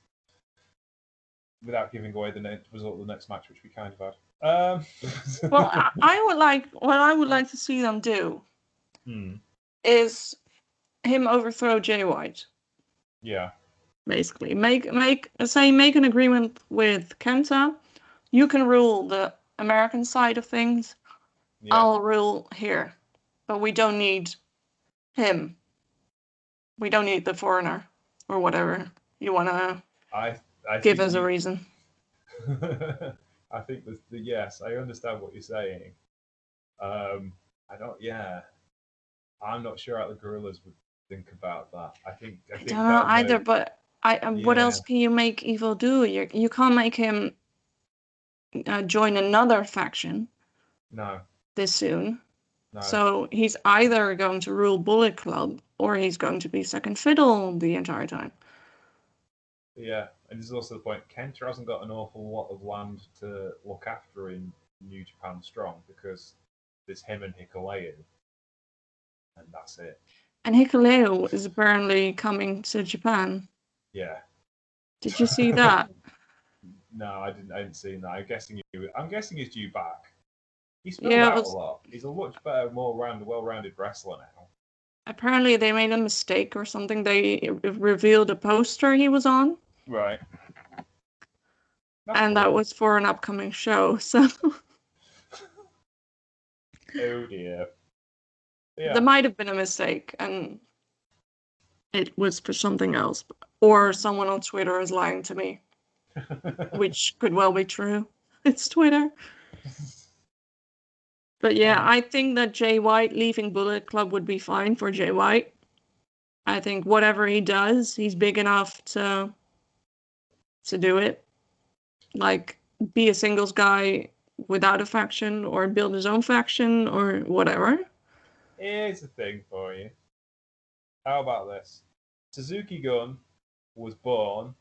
without giving away the result of the next match, which we kind of had. Um, Well, I, I would like what I would like to see them do hmm, is him overthrow Jay White. yeah, Basically, make make say make an agreement with Kenta. You can rule the American side of things. yeah, I'll rule here, but we don't need him. We don't need the foreigner or whatever you want to I, I give us a reason. I think the, the yes, I understand what you're saying. Um, I don't. Yeah, I'm not sure how the guerrillas would think about that. I think I, I don't know either, but I um, what else can you make Evil do? You you can't make him uh, join another faction No, this soon. no. So he's either going to rule Bullet Club or he's going to be second fiddle the entire time. Yeah, and there's also the point Kenta hasn't got an awful lot of land to look after in New Japan Strong because there's him and Hikuleo, and that's it. And Hikuleo is apparently coming to Japan. Yeah. Did you see that? No, I didn't. I didn't see that. I'm guessing you. I'm guessing he's due back. He's Yeah, out it's- a lot. He's a much better, more round, well-rounded wrestler now. apparently they made a mistake or something. They revealed a poster he was on, Right. and that was for an upcoming show. So Oh dear. Yeah. there might have been a mistake, and it was for something else, or someone on Twitter is lying to me, which could well be true. It's Twitter. But yeah, I think that Jay White leaving Bullet Club would be fine for Jay White. I think whatever he does, he's big enough to to do it. Like be a singles guy without a faction or build his own faction or whatever. Here's the thing for you. How about this? Suzuki Gun was born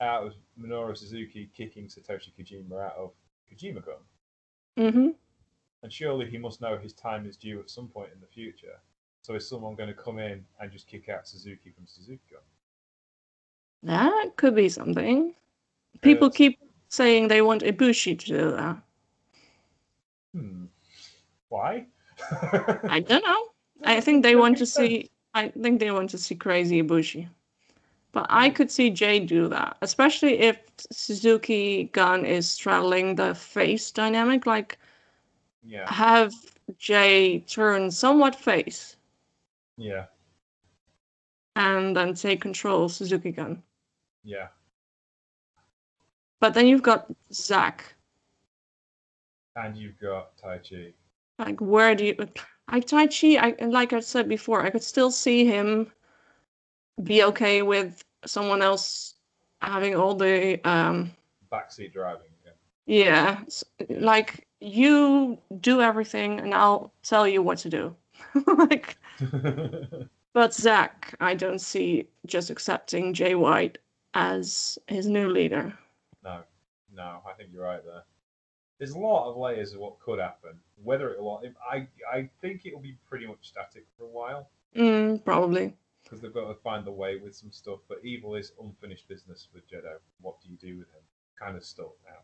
out of Minoru Suzuki kicking Satoshi Kojima out of Kojima Gun. Mm-hmm. And surely he must know his time is due at some point in the future. So is someone going to come in and just kick out Suzuki from Suzuki Gun? That could be something. People Yes. keep saying they want Ibushi to do that. Hmm. Why? I don't know. I think they want to see. I think they want to see crazy Ibushi. But I could see Jay do that, especially if Suzuki Gun is straddling the face dynamic. Like, Yeah, have Jay turn somewhat face yeah, and then take control Suzuki Gun. Yeah. But then you've got Zack. And you've got Taichi. Like, where do you like Taichi? I like I said before, I could still see him be okay with someone else having all the um Backseat driving. Yeah. yeah, like you do everything and I'll tell you what to do. like, but Zack, I don't see just accepting Jay White as his new leader. No, no, I think you're right there. There's a lot of layers of what could happen. Whether it will, I, I think it will be pretty much static for a while Mm, probably. because they've got to find the way with some stuff. But evil is unfinished business with Jeddo. What do you do with him? Kind of stuck now.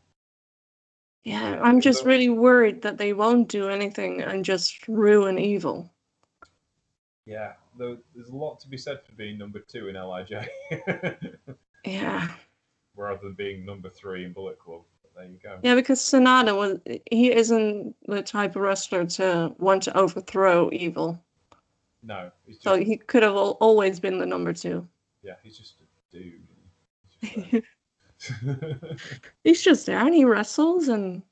Yeah, I'm just really worried that they won't do anything and just ruin evil. Yeah, though there's a lot to be said for being number two in Lij, Yeah. rather than being number three in Bullet Club. But there you go. Yeah, because Sanada was he isn't the type of wrestler to want to overthrow evil. No, just So he could have al- always been the number two. yeah, he's just a dude. He's just there. He's just there and he wrestles and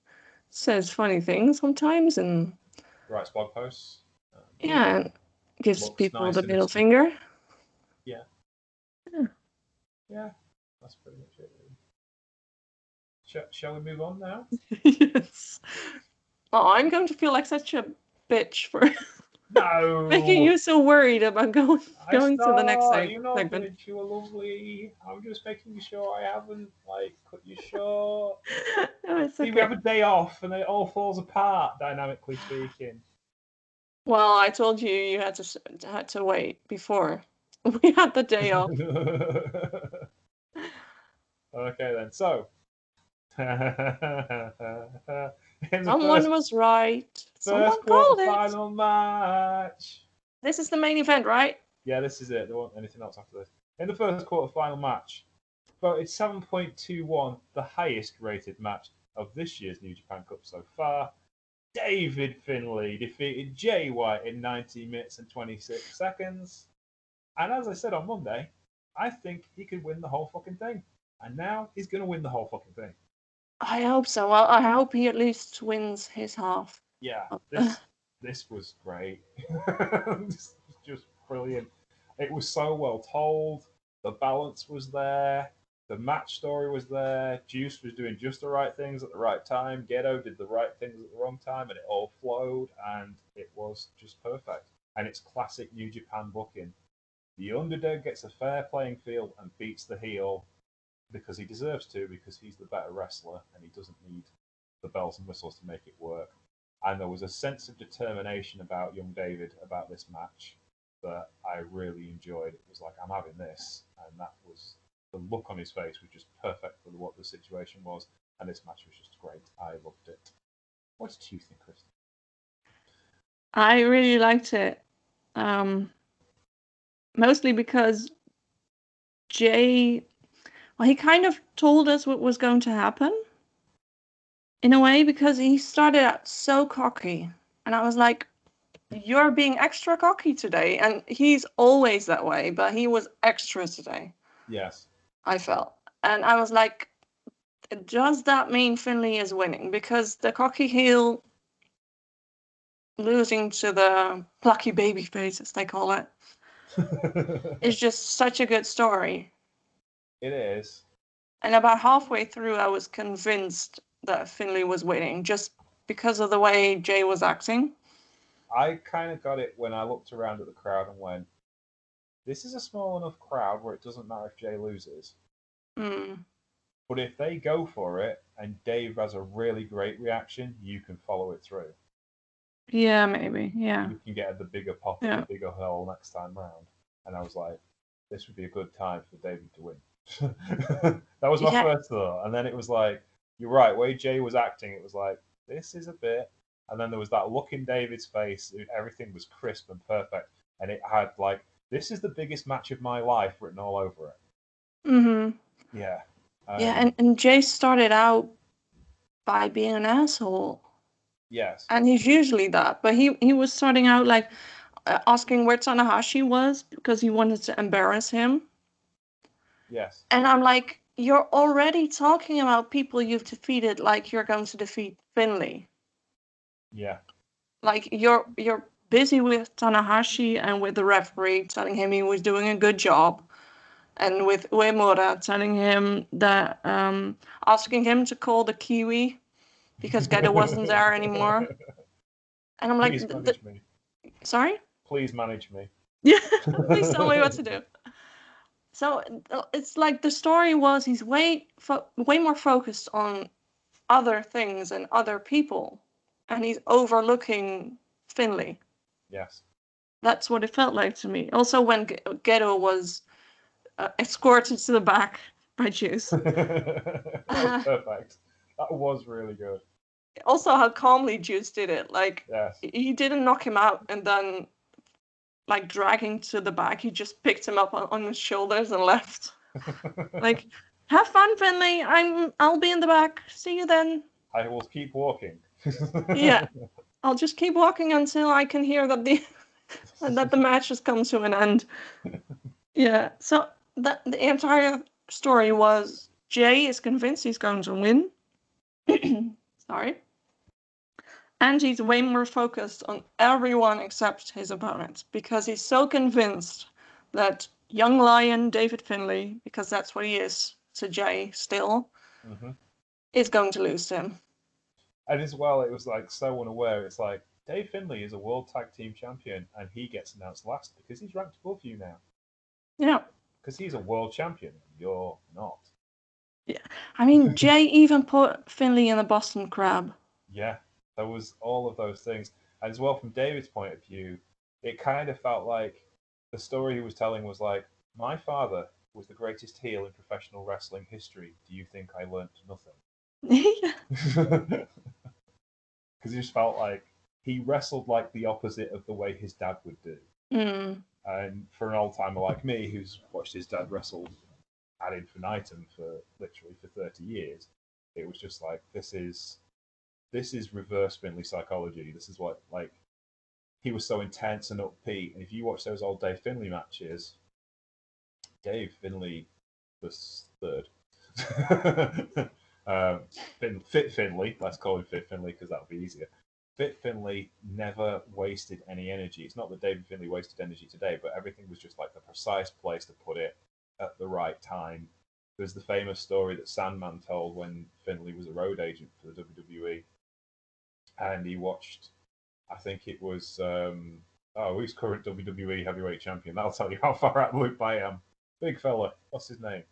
says funny things sometimes and Writes blog posts. Um, yeah, and gives people nice the middle his- yeah. Yeah. That's pretty much it. Really. Shall, shall we move on now? yes. Oh, I'm going to feel like such a bitch for No. making you so worried about going I going to the next saw, seg- You know, segment. that you were lovely. I'm just making sure I haven't like cut you short. no, it's See, we have a day off, and it all falls apart, dynamically speaking. Well, I told you you had to had to wait before we had the day off. Okay then. So, Someone first, was right. Someone called it. final match. This is the main event, right? Yeah, this is it. There won't anything else after this. In the first quarter final match, voted 7.21, the highest rated match of this year's New Japan Cup so far. David Finlay defeated Jay White in 19 minutes and 26 seconds. And as I said on Monday, I think he could win the whole fucking thing. And now he's going to win the whole fucking thing. I hope so. Well, I hope he at least wins his half. Yeah, Oh. this this was great. this was just brilliant. It was so well told. The balance was there. The match story was there. Juice was doing just the right things at the right time. Gedo did the right things at the wrong time, and it all flowed, and it was just perfect. And it's classic New Japan booking. The underdog gets a fair playing field and beats the heel because he deserves to, because he's the better wrestler and he doesn't need the bells and whistles to make it work and there was a sense of determination about young David about this match that I really enjoyed. It was like I'm having this, and that was the look on his face was just perfect for what the situation was, and this match was just great. I loved it. What did you think, Kristen? I really liked it. Um, mostly because Jay, well, he kind of told us what was going to happen in a way because he started out so cocky. And I was like, you're being extra cocky today. And he's always that way, but he was extra today, Yes. I felt. And I was like, does that mean Finlay is winning? Because the cocky heel losing to the plucky baby face, as they call it, is just such a good story. It is. And about halfway through, I was convinced that Finlay was winning just because of the way Jay was acting. I kind of got it when I looked around at the crowd and went, "This is a small enough crowd where it doesn't matter if Jay loses." Mm. But if they go for it and Dave has a really great reaction, you can follow it through. Yeah, maybe. Yeah. you can get the bigger pop Yeah. and the bigger hole next time round. And I was like, this would be a good time for David to win. that was my Yeah. first thought. And then it was like, you're right, way Jay was acting, it was like, this is a bit. And then there was that look in David's face, everything was crisp and perfect. And it had like, this is the biggest match of my life written all over it. Mm-hmm. Yeah. yeah, Um, and, and Jay started out by being an asshole. yes. And he's usually that. But he, he was starting out like uh, asking where Tanahashi was because he wanted to embarrass him. Yes. And I'm like, you're already talking about people you've defeated like you're going to defeat Finlay. Yeah. Like you're you're busy with Tanahashi and with the referee telling him he was doing a good job. And with Uemura telling him that um asking him to call the Kiwi because Gedo wasn't there anymore. And I'm like Please th- manage th- me. sorry? Please manage me. Yeah, please tell me what to do. So it's like the story was he's way way more focused on other things and other people, and he's overlooking Finlay. Yes. That's what it felt like to me. Also, when Ge- Gedo was uh, escorted to the back by Juice. that was perfect. That was really good. also, how calmly Juice did it. Like Yes. he didn't knock him out and then like dragging to the back. He just picked him up on, on his shoulders and left. like have fun finlay i'm i'll be in the back see you then I will keep walking. Yeah. i'll just keep walking until i can hear that the that the match has come to an end yeah so that the entire story was jay is convinced he's going to win sorry and he's way more focused on everyone except his opponent because he's so convinced that young lion david finlay because that's what he is to Jay still, hmm is going to lose to him. And as well, it was like so unaware. It's like Dave Finlay is a world tag team champion, and he gets announced last because he's ranked above you now. Yeah. Because he's a world champion. You're not. Yeah, I mean, Jay even put Finlay in the Boston Crab. Yeah, there was all of those things. And as well, from David's point of view, it kind of felt like the story he was telling was like, my father was the greatest heel in professional wrestling history. Do you think I learnt nothing? Because he just felt like he wrestled like the opposite of the way his dad would do. Mm. And for an old timer like me, who's watched his dad wrestle ad infinitum for literally for thirty years, it was just like this is this is reverse Finlay psychology. This is what like he was so intense and upbeat. And if you watch those old Dave Finlay matches, Dave Finlay was third. um, fin- Fit Finlay, let's call him Fit Finlay because that'll be easier. Fit Finlay never wasted any energy. It's not that David Finlay wasted energy today, but everything was just like the precise place to put it at the right time. There's the famous story that Sandman told when Finlay was a road agent for the WWE, and he watched. I think it was um, oh, who's current WWE heavyweight champion? That'll tell you how far out loop I am. Big fella, what's his name?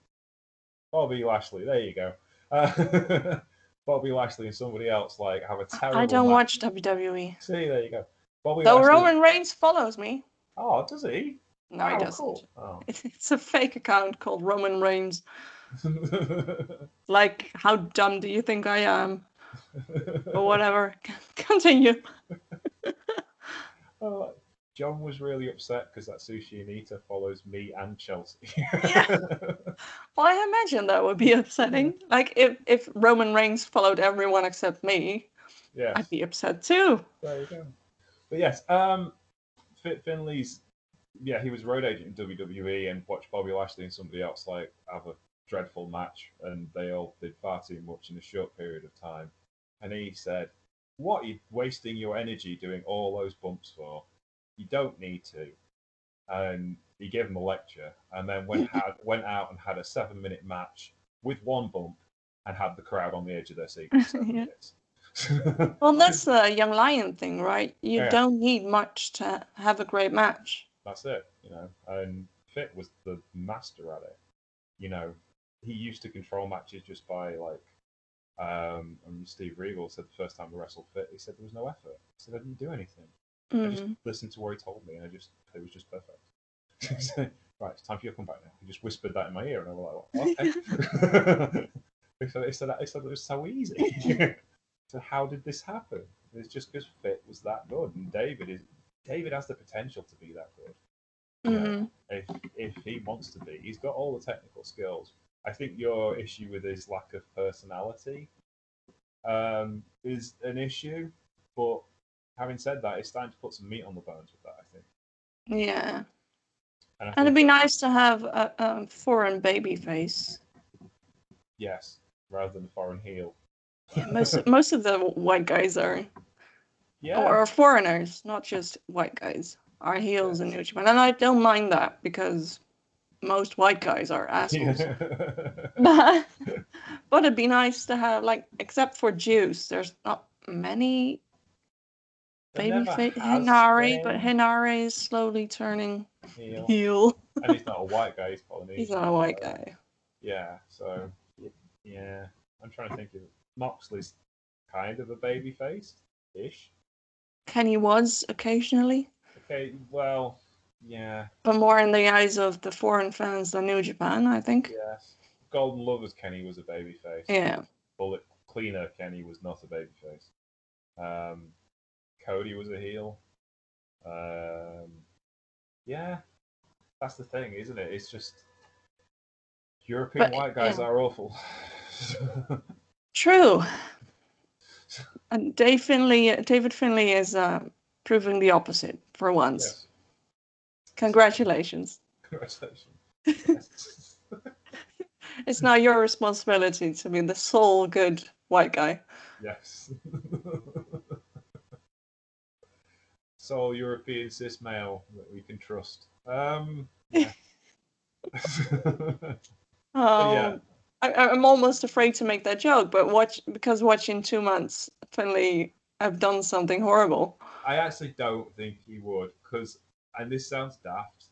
Bobby Lashley. There you go. Uh, Bobby Lashley and somebody else like have a terrible. I don't match. watch WWE. See, there you go. Bobby Though Lashley. Roman Reigns follows me. Oh, does he? No, he Oh, doesn't. cool. Oh. It's a fake account called Roman Reigns. Like, how dumb do you think I am? Or whatever. Continue. Oh, John was really upset because that Sushi Anita follows me and Chelsea. yeah. Well, I imagine that would be upsetting. Like, if, if Roman Reigns followed everyone except me, yes, I'd be upset too. there you go. But yes, um, Fit Finlay's yeah, he was road agent in WWE and watched Bobby Lashley and somebody else like have a dreadful match, and they all did far too much in a short period of time. And he said, "What are you wasting your energy doing all those bumps for? You don't need to." And he gave him a lecture, and then went had, went out and had a seven minute match with one bump, and had the crowd on the edge of their seat. Yeah. Well, that's the Young Lion thing, right? You Yeah. don't need much to have a great match. that's it, you know. And Fit was the master at it. You know, he used to control matches just by like. Um, and Steve Regal said the first time we wrestled Fit, he said there was no effort. He said I didn't do anything. I just Mm. listened to what he told me, and I just it was just perfect. He said, right, it's time for you to come back now. He just whispered that in my ear, and I was like, okay. he said, he said it was so easy. so how did this happen? It's just because Fit was that good, and David is David has the potential to be that good. Yeah. Mhm. If if he wants to be, he's got all the technical skills. I think your issue with his lack of personality um, is an issue, but having said that, it's time to put some meat on the bones with that. I think. Yeah. And, And it'd be nice to have a, a foreign baby face. yes, rather than a foreign heel. Yeah, most most of the white guys are Yeah. or foreigners, not just white guys, are heels in New Japan, and I don't mind that because most white guys are assholes. but but it'd be nice to have like, except for Juice, there's not many baby face Henare, but Henare is slowly turning heel. heel. and he's not a white guy. He's Polynesian. He's not a white so, guy. Yeah. So yeah, I'm trying to think of Moxley's kind of a baby face ish. Kenny was occasionally, Okay. Well. Yeah. but more in the eyes of the foreign fans than New Japan, I think. Yes. Golden Lovers Kenny was a baby face. Yeah. Bullet Cleaner Kenny was not a baby face. Um, Cody was a heel. Um, yeah, that's the thing, isn't it? It's just European But, white guys yeah. are awful. True. And Dave Finlay, David Finlay is uh, proving the opposite for once. yes. Congratulations. Congratulations. It's now your responsibility to be the sole good white guy. yes. Sole European cis male that we can trust. Um, yeah. Oh, yeah. I, I'm almost afraid to make that joke, but watch because watching two months, Finlay have done something horrible. I actually don't think he would, because, and this sounds daft,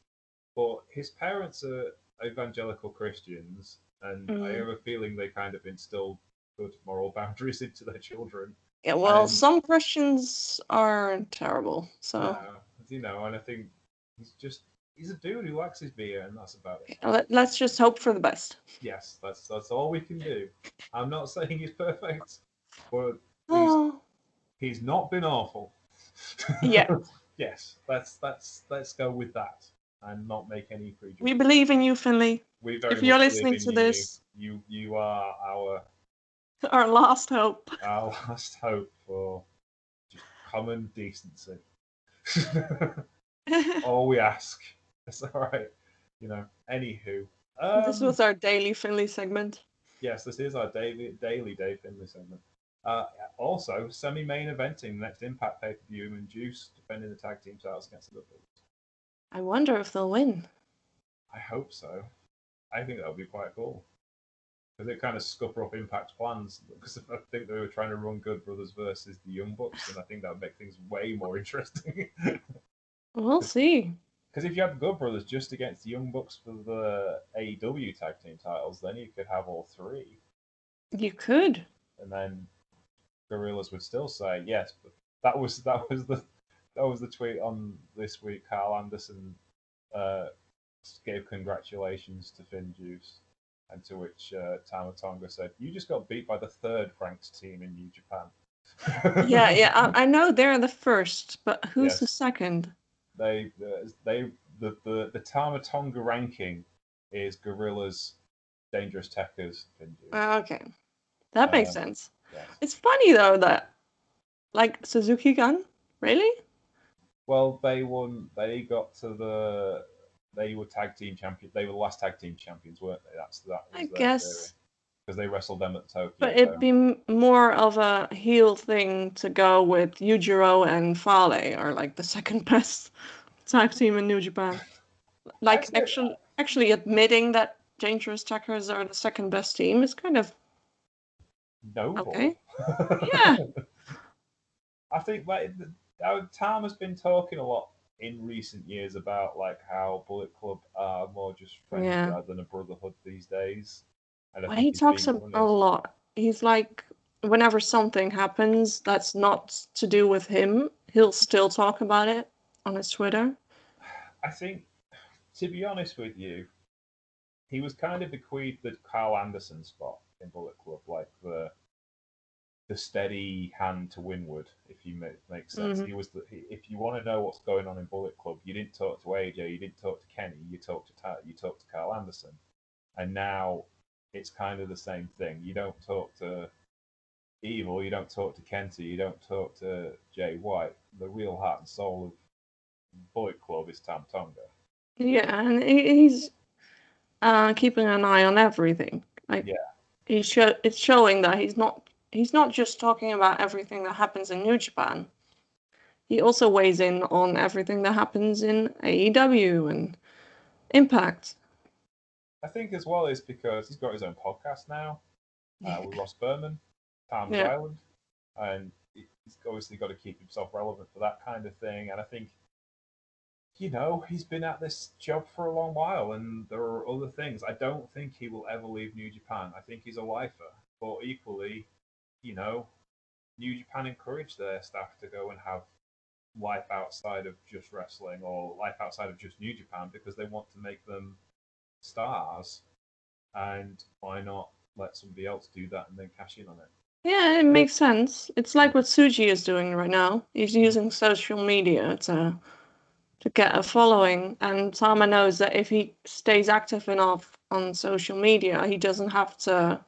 but his parents are evangelical Christians, and I Mhm. have a feeling they kind of instilled good moral boundaries into their children. Yeah, well, Um, some Christians are terrible. So Uh, you know, and I think he's just he's a dude who likes his beer, and that's about it. let, let's just hope for the best. Yes, that's that's all we can do. I'm not saying he's perfect, but he's, Oh, he's not been awful. Yeah. Yes, let's let's let's go with that and not make any prejudgments. we believe in you, Finlay. We very if you're listening to you. this- you you are our Our last hope. our last hope for just common decency. all we ask. It's all right. You know. Anywho, um, this was our daily Finlay segment. yes, this is our daily daily Dave Finlay segment. Uh, also, semi-main eventing the next Impact pay per view and Juice defending the tag team titles against the Dudleys. I wonder if they'll win. I hope so. I think that would be quite cool. Because it kind of scupper up Impact's plans. Because I think they were trying to run Good Brothers versus the Young Bucks, and I think that would make things way more interesting. We'll see. Because if you have Good Brothers just against the Young Bucks for the AEW tag team titles, then you could have all three, You could. and then Guerrillas would still say yes. But that was that was the that was the tweet on this week. Karl Anderson uh, gave congratulations to Finn Juice, and to which uh, Tama Tonga said, "You just got beat by the third ranked team in New Japan." Yeah, yeah. I, I know they're the first, but who's the second? they uh, they the the the Tama Tonga ranking is Guerrillas, Dangerous Tekkers, Finn Juice. Ah, Okay, that makes Uh, sense. Yes. It's funny though that, like Suzuki Gun, really? Well, they won. They got to the. They were tag team champion. They were the last tag team champions, weren't they? That's that. I guess. because they wrestled them at Tokyo. But it'd be more of a heel thing to go with Yujiro and Fale are like the second best tag team in New Japan. Like Actually- actually, admitting that Dangerous Tekkers are the second best team is kind of noble. Okay. Yeah. I think like the- uh, Tom has been talking a lot in recent years about like how Bullet Club are more just friends Yeah. rather than a brotherhood these days. And Well, he talks a, a lot. He's like, whenever something happens that's not to do with him, he'll still talk about it on his Twitter. I think, to be honest with you, he was kind of bequeathed the Karl Anderson spot in Bullet Club, like the the steady hand to windward, if you make makes sense. Mhm. He was the, if you want to know what's going on in Bullet Club, you didn't talk to AJ, you didn't talk to Kenny, you talked to you talked to Karl Anderson, and now it's kind of the same thing. You don't talk to Evil, you don't talk to Kenta, you don't talk to Jay White. The real heart and soul of Bullet Club is Tam Tonga. Yeah, and he's uh, keeping an eye on everything. Like, Yeah. He show it's showing that he's not he's not just talking about everything that happens in New Japan. He also weighs in on everything that happens in AEW and Impact. I think as well is because he's got his own podcast now uh, with Ross Berman, Tom's Yeah. Island, and he's obviously got to keep himself relevant for that kind of thing. And I think, you know, he's been at this job for a long while, and there are other things. I don't think he will ever leave New Japan. I think he's a lifer, but equally, you know, New Japan encourage their staff to go and have life outside of just wrestling or life outside of just New Japan because they want to make them stars. And why not let somebody else do that and then cash in on it? Yeah, it makes sense. It's like what Tsuji is doing right now. He's using social media to to get a following, and Tama knows that if he stays active enough on social media, he doesn't have to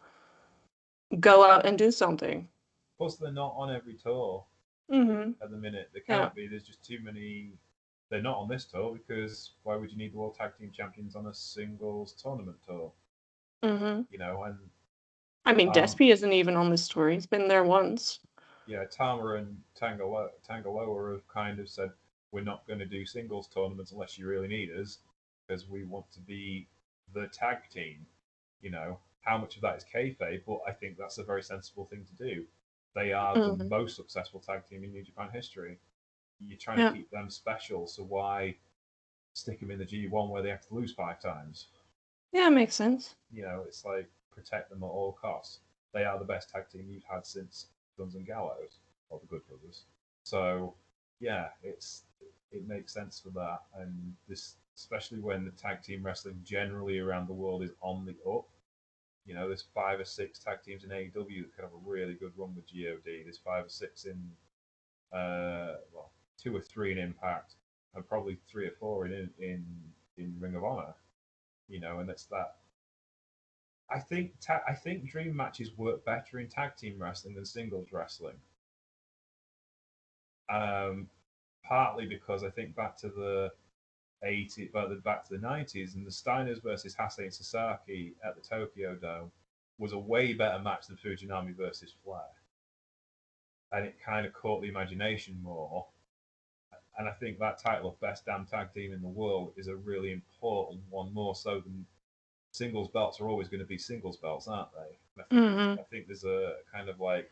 go out and do something. Plus, they're not on every tour Mm-hmm. at the minute. They can't be. There's just too many. They're not on this tour because why would you need the World Tag Team Champions on a singles tournament tour? Mm-hmm. You know, and I mean, Um, Despy isn't even on this tour. He's been there once. yeah, Tama and Tangaloa have kind of said we're not going to do singles tournaments unless you really need us because we want to be the tag team. You know, how much of that is kayfabe, but I think that's a very sensible thing to do. They are the Mhm. most successful tag team in New Japan history. You're trying Yeah. to keep them special, so why stick them in the G1 where they have to lose five times? Yeah, it makes sense. You know, it's like protect them at all costs. They are the best tag team you've had since Guns and Gallows, or the Good Brothers. So, yeah, it's it makes sense for that, and this especially when the tag team wrestling generally around the world is on the up. You know, there's five or six tag teams in AEW that could have a really good run with God. There's five or six in, uh, well, two or three in Impact, and probably three or four in in in Ring of Honor. You know, and it's that. I think ta- I think dream matches work better in tag team wrestling than singles wrestling. Um, partly because I think back to the 80, but the, back to the 90s, and the Steiners versus Hase and Sasaki at the Tokyo Dome was a way better match than Fujinami versus Flair. And it kind of caught the imagination more. And I think that title of best damn tag team in the world is a really important one, more so than singles belts are always going to be singles belts, aren't they? I think, hmm I think there's a kind of like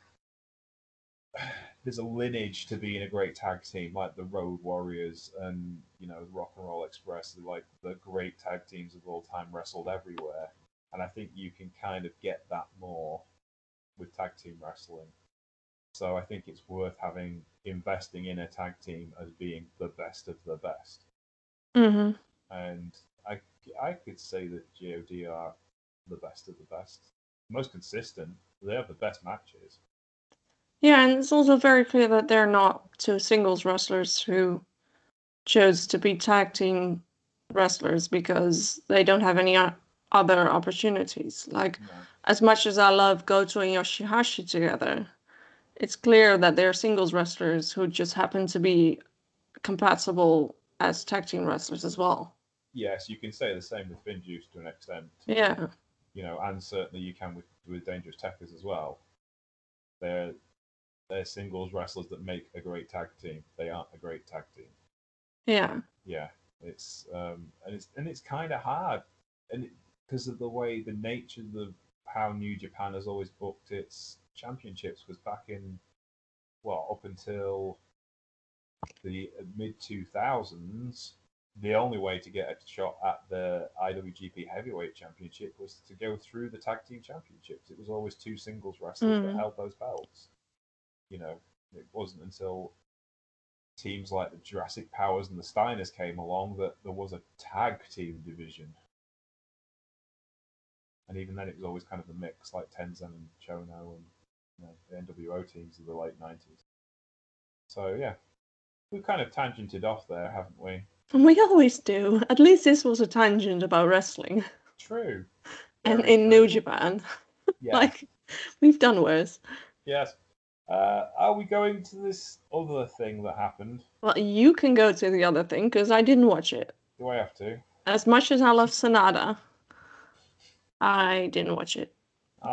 there's a lineage to being a great tag team, like the Road Warriors and you know Rock and Roll Express, like the great tag teams of all time wrestled everywhere. And I think you can kind of get that more with tag team wrestling. So I think it's worth having investing in a tag team as being the best of the best. hmm And I I could say that God are the best of the best, most consistent. They have the best matches. Yeah, and it's also very clear that they're not two singles wrestlers who chose to be tag team wrestlers because they don't have any other opportunities. Like, know. as much as I love Goto and Yoshihashi together, it's clear that they're singles wrestlers who just happen to be compatible as tag team wrestlers as well. Yes, you can say the same with Finjuice to an extent. Yeah. you know, and certainly you can with with Dangerous Tekkers as well. They're they're singles wrestlers that make a great tag team. They aren't a great tag team. Yeah. Yeah, it's um and it's and it's kind of hard, and because of the way the nature of the how New Japan has always booked its championships was back in well up until the mid two thousands. The only way to get a shot at the IWGP Heavyweight Championship was to go through the tag team championships. It was always two singles wrestlers that Mm. held those belts. You know, it wasn't until teams like the Jurassic Powers and the Steiners came along that there was a tag team division. And even then, it was always kind of a mix, like Tenzan and Chono and you know, the NWO teams of the late 90s. So, yeah, we've kind of tangented off there, haven't we? And we always do. At least this was a tangent about wrestling True. and Very in true. New Japan. Yeah. Like, we've done worse. yes. Uh, are we going to this other thing that happened? Well, you can go to the other thing because I didn't watch it. Do I have to? As much as I love Sanada, I didn't watch it.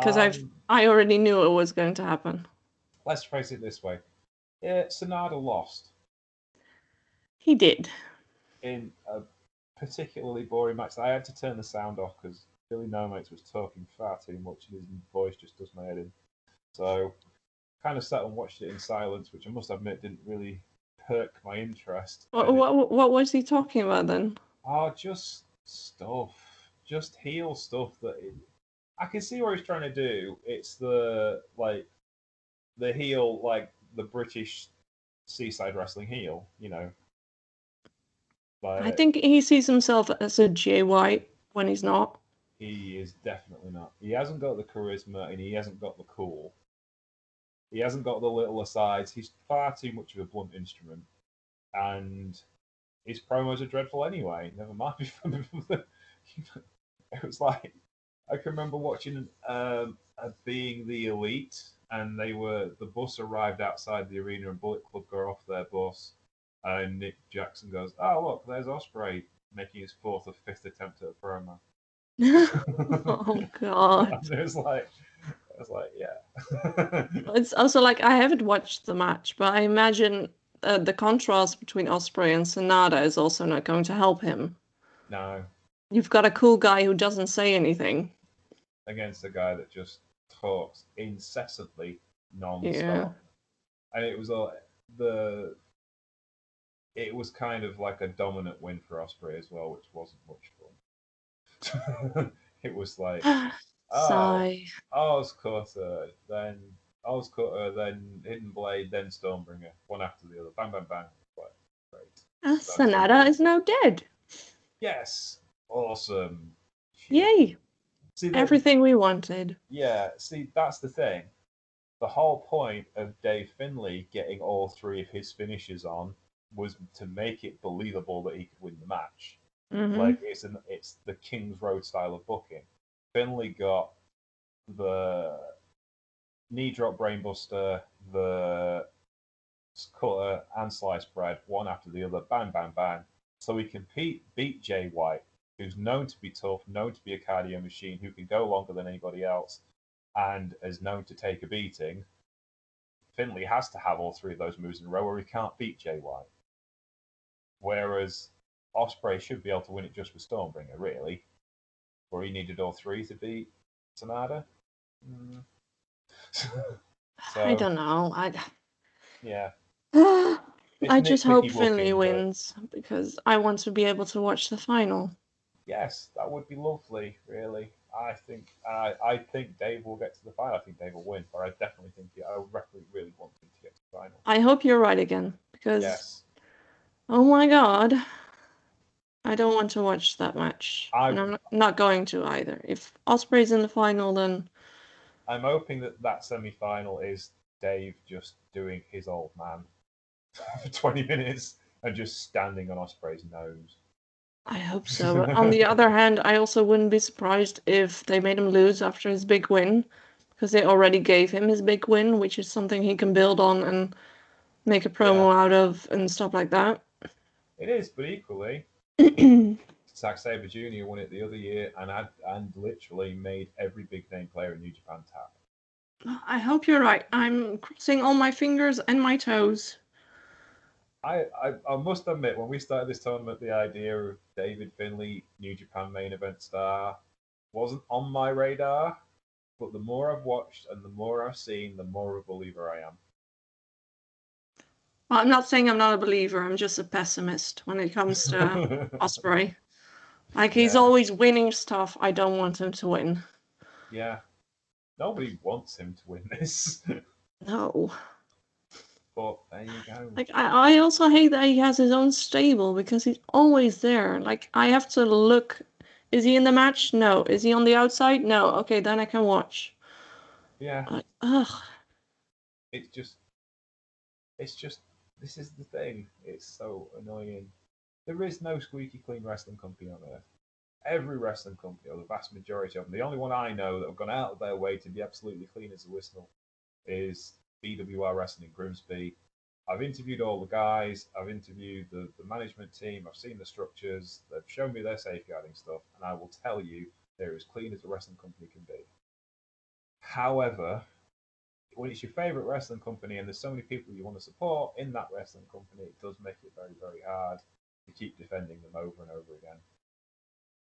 'Cause I've- Um, I already knew it was going to happen. Let's face it this way. Yeah, Sanada lost. He did. in a particularly boring match. I had to turn the sound off because Billy No Mates was talking far too much, and his voice just does my head in. So, kind of sat and watched it in silence, which I must admit didn't really perk my interest. What, what, what was he talking about then? Oh, just stuff, just heel stuff that it, I can see what he's trying to do. It's the like the heel, like the British seaside wrestling heel, you know. I think he sees himself as a Jay White when he's not. He is definitely not. He hasn't got the charisma and he hasn't got the cool. He hasn't got the little asides. He's far too much of a blunt instrument. And his promos are dreadful anyway. Never mind. it was like, I can remember watching um, Being the Elite, and they were, the bus arrived outside the arena, and Bullet Club go off their bus. And Nick Jackson goes, Oh, look, there's Ospreay making his fourth or fifth attempt at a promo. oh god. It was like, I was like, yeah. It's also like I haven't watched the match, but I imagine uh, the contrast between Ospreay and Sanada is also not going to help him. no, You've got a cool guy who doesn't say anything, against a guy that just talks incessantly non-stop. Yeah. And it was all the it was kind of like a dominant win for Ospreay as well, which wasn't much fun. it was like Oh. Sigh. OsCutter, then OsCutter, then Hidden Blade, then Stormbringer, one after the other. Bang, bang, bang. Like, great. Uh, Sanada is now dead. Yes, awesome. Yay! See, Everything we wanted. Yeah, see, that's the thing. The whole point of Dave Finlay getting all three of his finishes on was to make it believable that he could win the match. Mhm. Like it's an it's the King's Road style of booking. Finlay got the knee drop brainbuster, the cutter and sliced bread, one after the other, bang, bang, bang. So he can beat, Jay White, who's known to be tough, known to be a cardio machine, who can go longer than anybody else, and is known to take a beating. Finlay has to have all three of those moves in a row, or he can't beat Jay White. Whereas Ospreay should be able to win it just with Stormbringer, really. Or he needed all three to beat Sanada. Mm. I don't know. I Yeah. I just hope nitpicky Finlay booking, but wins because I want to be able to watch the final. Yes, that would be lovely. Really, I think I I think Dave will get to the final. I think Dave will win, but I definitely think he, I really really want him to get to the final. I hope you're right again because Yes, oh my god, I don't want to watch that match, I- and I'm not- going to either. If Ospreay's in the final, then I'm hoping that that semi final is Dave just doing his old man for 20 minutes and just standing on Ospreay's nose. I hope so. On the other hand, I also wouldn't be surprised if they made him lose after his big win, because they already gave him his big win, which is something he can build on and make a promo out of and stuff like that. It is, but equally, Zack Sabre Jr. won it the other year and had and literally made every big name player in New Japan tap. I hope you're right. I'm crossing all my fingers and my toes. I, I, I must admit, when we started this tournament, the idea of David Finlay, New Japan main event star, wasn't on my radar. But the more I've watched and the more I've seen, the more of a believer I am. Well, I'm not saying I'm not a believer. I'm just a pessimist when it comes to Ospreay. Like he's Yeah. always winning stuff. I don't want him to win. yeah. Nobody wants him to win this. No. but there you go. Like I, I also hate that he has his own stable because he's always there. Like I have to look. Is he in the match? No. Is he on the outside? No. Okay, then I can watch. yeah. Like, ugh. it's just it's just this is the thing it's so annoying. There is no squeaky clean wrestling company on earth. Every wrestling company or the vast majority of them the only one i know that have gone out of their way to be absolutely clean as a whistle is bwr wrestling in grimsby. I've interviewed all the guys i've interviewed the, the management team i've seen the structures they've shown me their safeguarding stuff and i will tell you they're as clean as a wrestling company can be. However when it's your favorite wrestling company and there's so many people you want to support in that wrestling company, it does make it very, very hard to keep defending them over and over again.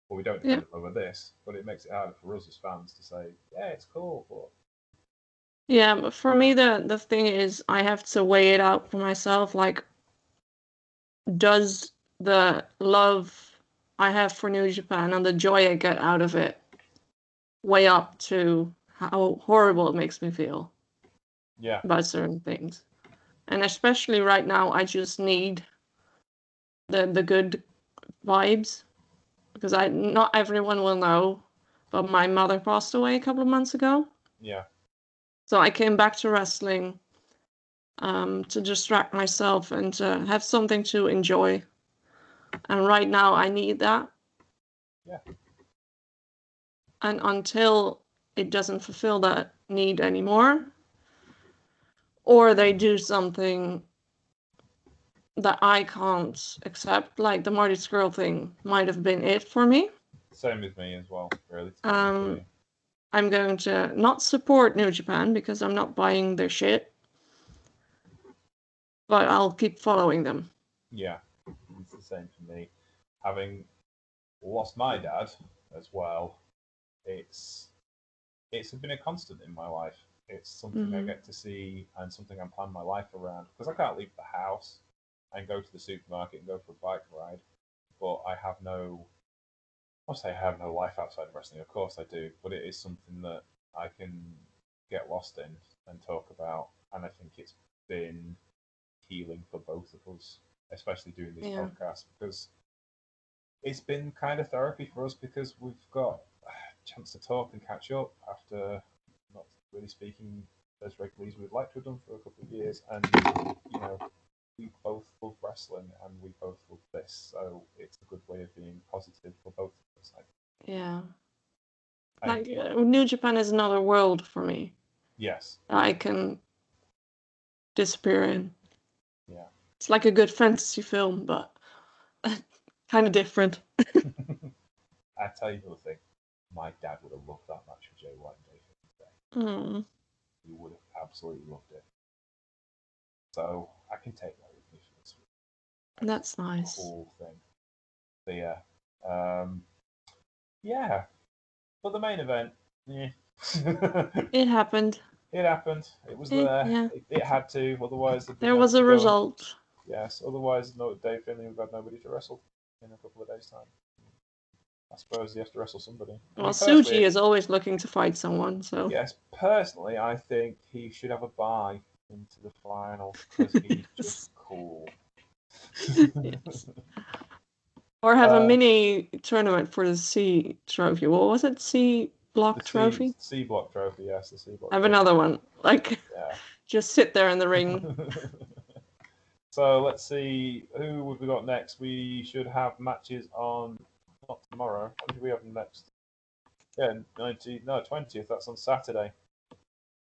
Well, we don't defend them over this, but it makes it harder for us as fans to say, yeah, it's cool, but Yeah, but for me the the thing is I have to weigh it out for myself. Like, does the love I have for New Japan and the joy I get out of it weigh up to how horrible it makes me feel yeah, about certain things? And especially right now, I just need the the good vibes because I not everyone will know, but my mother passed away a couple of months ago. yeah, So I came back to wrestling um, to distract myself and to have something to enjoy. And right now, I need that. Yeah. And until it doesn't fulfill that need anymore, or they do something that I can't accept, like the Marty Scurll thing might have been it for me. same with me as well, really. to be honest Um. I'm going to not support New Japan because I'm not buying their shit. But I'll keep following them. Yeah, it's the same for me. Having lost my dad as well, it's it's been a constant in my life. It's something I Mhm. get to see and something I'm planning my life around because I can't leave the house and go to the supermarket and go for a bike ride. But I have no, I'll say I have no life outside of wrestling. Of course I do, but it is something that I can get lost in and talk about. And I think it's been healing for both of us, especially doing these Yeah. podcasts because it's been kind of therapy for us because we've got a chance to talk and catch up after really speaking as regularly as we'd like to have done for a couple of years. And you know, we both love wrestling and we both love this, so it's a good way of being positive for both of us. I Yeah. And- Like uh, New Japan is another world for me. yes, I can disappear in. Yeah. It's like a good fantasy film, but kind of different. I tell you another thing. My dad would have loved that match with Jay White and Dave Finlay. Mm. He would have absolutely loved it. So I can take that with this week. That's nice. Cool thing. So yeah, um, yeah. But the main event, yeah. It happened. it happened. It was It- there. yeah. It, it had to. Otherwise, There was a result. Yes. Otherwise, no. Dave Finlay would have nobody to wrestle in a couple of days' time. I suppose he has to wrestle somebody. I Well, mean, Tsuji is always looking to fight someone, so Yes, personally, I think he should have a bye into the final because he's just cool. Yes. or have Uh, a mini tournament for the C trophy. What was it? C block C- trophy. C block trophy, yes, the C block. Have trophy, another one. Like Yeah. just sit there in the ring. so let's see who we've we got next. We should have matches on not tomorrow. What do we have next? Yeah, 19, no, 20th. That's on Saturday.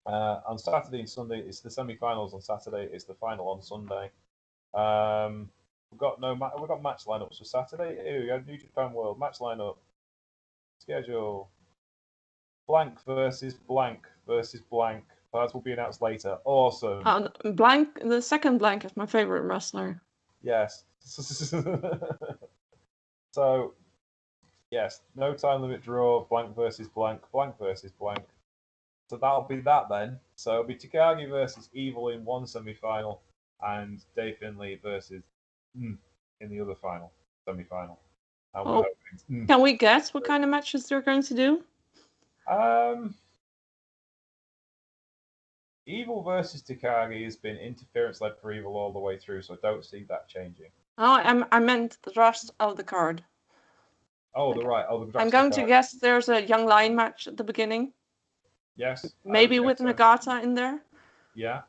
Uh, on Saturday and Sunday, it's the semi-finals. On Saturday, it's the final on Sunday. Um, we've got no, ma- we've got match lineups for Saturday. Here we go, New Japan World match lineup schedule. Blank versus blank versus blank. That will be announced later. Awesome. Uh, blank. The second blank is my favorite wrestler. Yes. so, yes, no time limit draw, blank versus blank, blank versus blank. So that'll be that then. So it'll be Takagi versus Evil in one semi final and Dave Finlay versus mm, in the other final, semi final. Oh. hoping- Can we guess what kind of matches they're going to do? mm. Um, Evil versus Takagi has been interference led for Evil all the way through, so I don't see that changing. Oh, I'm, I meant the rest of the card. Oh, the right. Oh, the I'm going to guess there's a young lion match at the beginning, Yes. Maybe with so. Nagata in there. Yeah.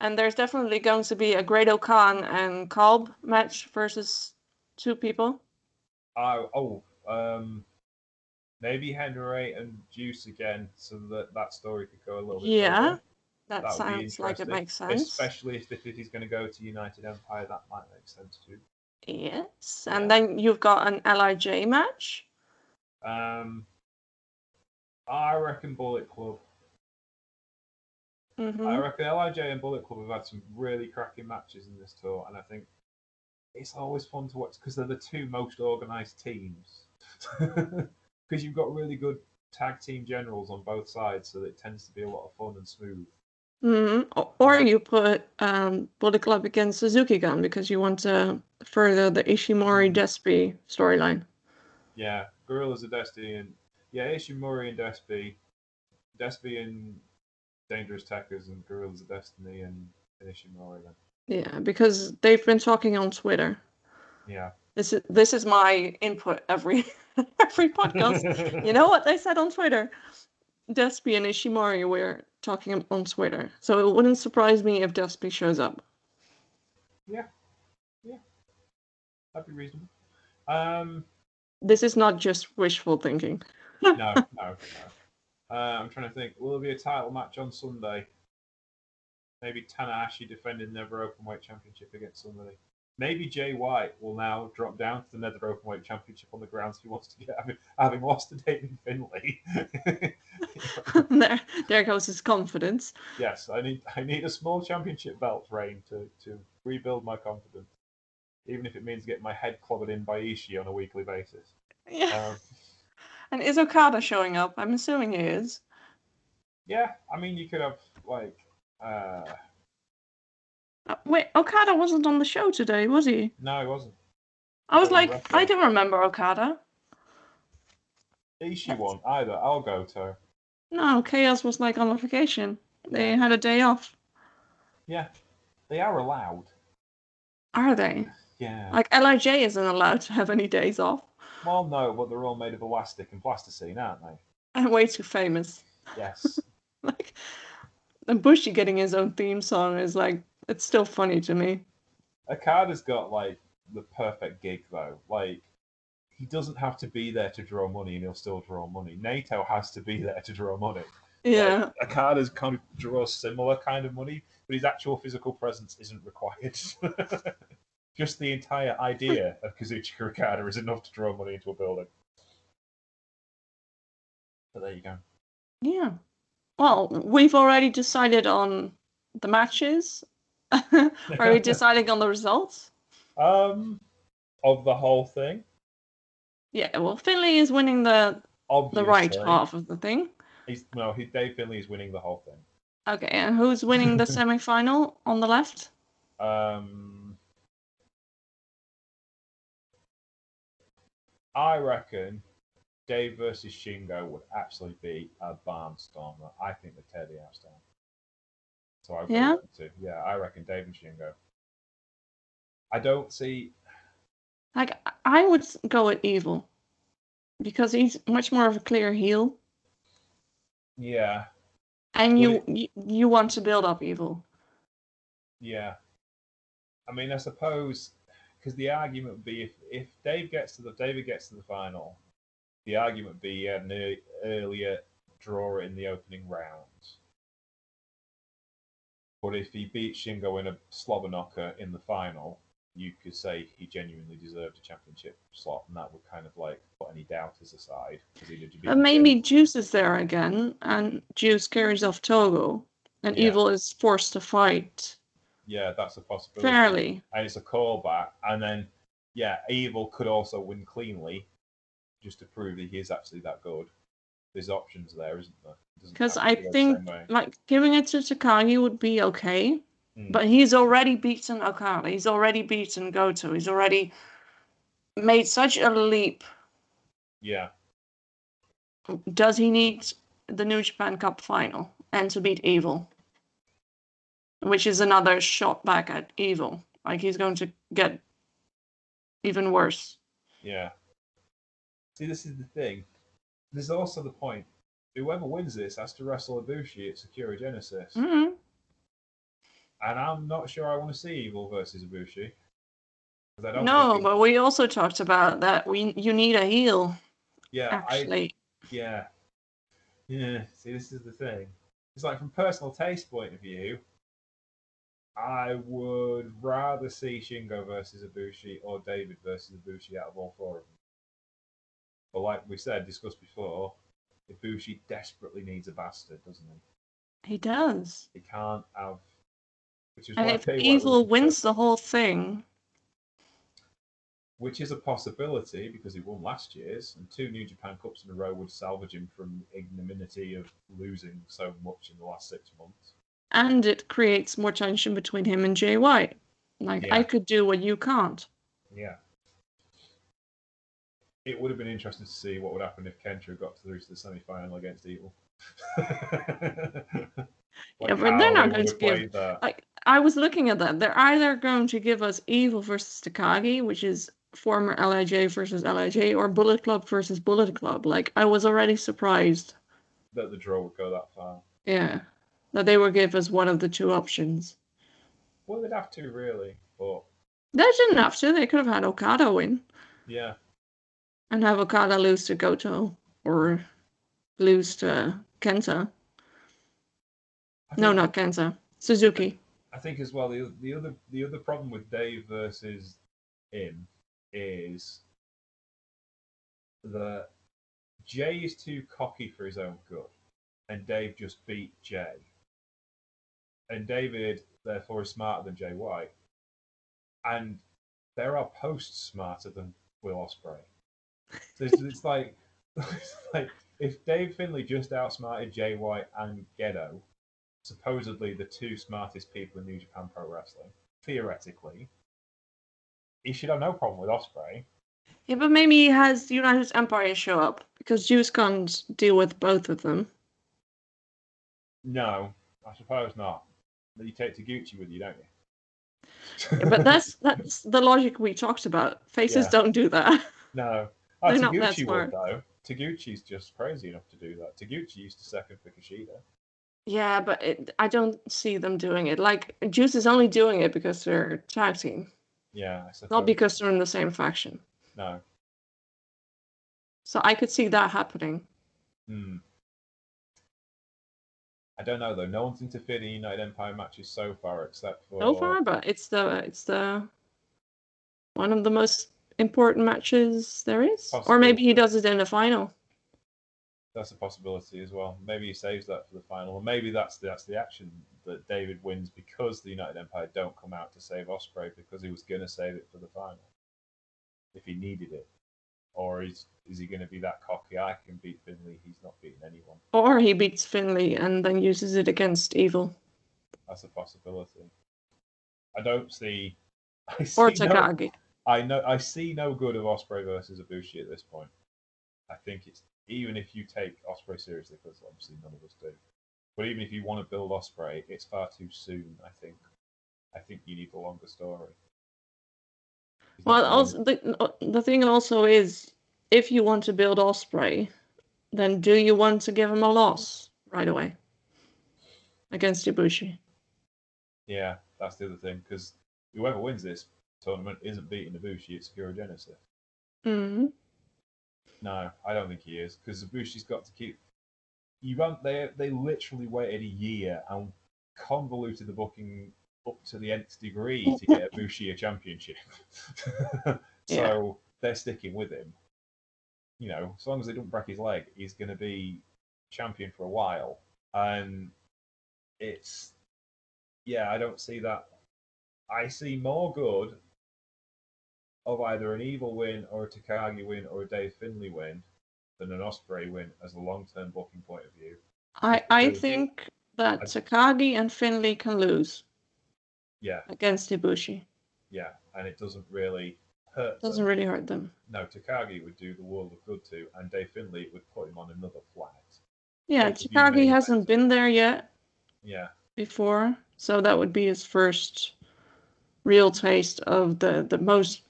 And there's definitely going to be a Great-O-Khan and Cobb match versus two people. Oh, oh, um, maybe Henare and Juice again, so that that story could go a little bit. Yeah, further. That, That sounds like it makes sense. Especially if, if he's going to go to United Empire, that might make sense too. Yes, and then you've got an Lij match. Um, I reckon Bullet Club. hmm I reckon Lij and Bullet Club have had some really cracking matches in this tour, and I think it's always fun to watch because they're the two most organised teams. Because you've got really good tag team generals on both sides, so it tends to be a lot of fun and smooth. Hmm Or you put um, Bullet Club against Suzuki Gun because you want to further the Ishimori Despi storyline. Yeah, Guerrillas of Destiny and yeah, Ishimori and Despy, Despy and Dangerous Tekkers and Guerrillas of Destiny and, and Ishimori. Then Yeah, because they've been talking on Twitter. yeah, This is this is my input every every podcast. you know what they said on Twitter? Despi and Ishimori were talking on Twitter, so it wouldn't surprise me if Despi shows up. Yeah, yeah, that'd be reasonable. Um, This is not just wishful thinking. no, no, no. Uh, I'm trying to think. Will there be a title match on Sunday? Maybe Tanahashi defending the open weight Championship against somebody. Maybe Jay White will now drop down to the NEVER Openweight Championship on the grounds he wants to get, having, having lost to David Finlay. there, there goes his confidence. yes, I need I need a small championship belt reign to, to rebuild my confidence, even if it means getting my head clobbered in by Ishii on a weekly basis. Yeah. Um, And is Okada showing up? I'm assuming he is. Yeah, I mean, you could have like. Uh, Uh, wait, Okada wasn't on the show today, was he? no, he wasn't. I was like. I don't remember Okada. Ishii won either. I'll go to. No, Chaos was like on vacation. They had a day off. Yeah, they are allowed. Are they? Yeah. Like Lij isn't allowed to have any days off. Well, no, but they're all made of elastic and plasticine, aren't they? I'm way too famous. Yes. Like, and Bushi getting his own theme song is like, it's still funny to me. Okada's got like the perfect gig though. Like he doesn't have to be there to draw money and he'll still draw money. Naito has to be there to draw money. Yeah. Like, Okada's kind of draws similar kind of money, but his actual physical presence isn't required. Just the entire idea of Kazuchika Okada is enough to draw money into a building. But there you go. Yeah. Well, we've already decided on the matches. Are we deciding on the results? Um, of the whole thing, Yeah, well, Finlay is winning the obviously, the right half of the thing. He's, no, he, Dave Finlay is winning the whole thing. Okay, and who's winning the semi-final on the left? Um, I reckon Dave versus Shingo would actually be a barnstormer. I think the house down. So I Yeah? to yeah, I reckon Dave and Shingo. I don't see Like, I- would go with Evil because he's much more of a clear heel, yeah, and you you, you want to build up Evil. yeah. I mean, I suppose because the argument would be if if Dave gets to the David gets to the final, the argument would be he had an earlier draw in the opening round. But if he beat Shingo in a slobber knocker in the final, you could say he genuinely deserved a championship slot, and that would kind of like put any doubters aside. he did beat But maybe Shingo. Juice is there again, and Juice carries off Togo, and Yeah. Evil is forced to fight yeah, that's a possibility. fairly. and it's a callback. And then, yeah, Evil could also win cleanly, just to prove that he is actually that good. There's options there, isn't there? It doesn't 'Cause have to I think- Like giving it to Takagi would be okay, Mm. but he's already beaten Okada. He's already beaten Goto. He's already made such a leap. yeah, Does he need the New Japan Cup final and to beat Evil? Which is another shot back at Evil. Like he's going to get even worse. yeah. See, this is the thing. There's also the point. Whoever wins this has to wrestle Ibushi at Sakura Genesis, hmm and I'm not sure I want to see Evil versus Ibushi. I No, but we also talked about that we you need a heel yeah, I, actually. Yeah. Yeah. See, this is the thing. It's like from personal taste point of view, I would rather see Shingo versus Ibushi or David versus Ibushi out of all four of them. But like we said, discussed before, Ibushi desperately needs a bastard, doesn't he? He does. He can't have. Which is And why if tell you what, we Evil wins the whole thing, which is a possibility because he won last year's, and two New Japan Cups in a row would salvage him from ignominy of losing so much in the last six months. and it creates more tension between him and Jay White. Like I could do what you can't. Yeah. It would have been interesting to see what would happen if Kenta got through to the semi final against Evil. Like Yeah, but they're not going to give- that. Like I was looking at that. They're either going to give us Evil versus Takagi, which is former Lij versus Lij, or Bullet Club versus Bullet Club. Like I was already surprised. that the draw would go that far. Yeah, that they would give us one of the two options. Well, they'd have to really, but They didn't have to. They could have had Okada win yeah, and have Okada lose to Goto or lose to Kenta. No, not Kenta. Suzuki. I think as well the the other the other problem with Dave versus him is that Jay is too cocky for his own good, and Dave just beat Jay, and David therefore is smarter than Jay White, and there are posts smarter than Will Ospreay. So it's, it's like it's like if Dave Finlay just outsmarted Jay White and Gedo, supposedly the two smartest people in New Japan Pro Wrestling, theoretically, he should have no problem with Ospreay. Yeah, but maybe he has United Empire show up because Juice can't deal with both of them. No, I suppose not. But you take Taguchi with you, don't you? Yeah, but that's that's the logic we talked about. Faces Yeah. don't do that. no. Oh, They're not that Taguchi smart. would though. Taguchi's just crazy enough to do that. Taguchi used to second for Kushida. Yeah, but it, I don't see them doing it. Like Juice is only doing it because they're a tag team, Yeah, I suppose. not because they're in the same faction. No. So I could see that happening. Hmm. I don't know though. No one's interfered in United Empire matches so far, except for So far, but it's the it's the one of the most important matches there is. Or maybe he does it in the final. That's a possibility as well. Maybe he saves that for the final, or maybe that's the, that's the action that David wins because the United Empire don't come out to save Ospreay because he was gonna save it for the final if he needed it, or is is he gonna be that cocky? I can beat Finlay. He's not beating anyone. Or he beats Finlay and then uses it against Evil. That's a possibility. I don't see. I see Or no- Takagi. I know I see no good of Ospreay versus Ibushi at this point. I think it's even if you take Ospreay seriously, because obviously none of us do. But even if you want to build Ospreay, it's far too soon. I think. I think you need a longer story. Well, also the uh, the thing also is, if you want to build Ospreay, then do you want to give him a loss right away against Ibushi? Yeah, that's the other thing because whoever wins this tournament isn't beating Ibushi. It's Sakura Genesis. hmm No, I don't think he is because Ibushi's got to keep. You run. They they literally waited a year and convoluted the booking up to the nth degree to get Ibushi a championship. so they're sticking with him. You know, as long as they don't break his leg, he's going to be champion for a while. And it's yeah, I don't see that. I see more good of either an evil win or a Takagi win or a Dave Finlay win than an Ospreay win as a long term booking point of view. I I Because- think that I- Takagi and Finlay can lose Yeah, against Ibushi. yeah, and it doesn't really hurt. them. Doesn't really hurt them. No, Takagi would do the world of good to, and Dave Finlay would put him on another flight. Yeah, Like if you made Takagi hasn't been there yet Yeah, before, so that would be his first real taste of the the most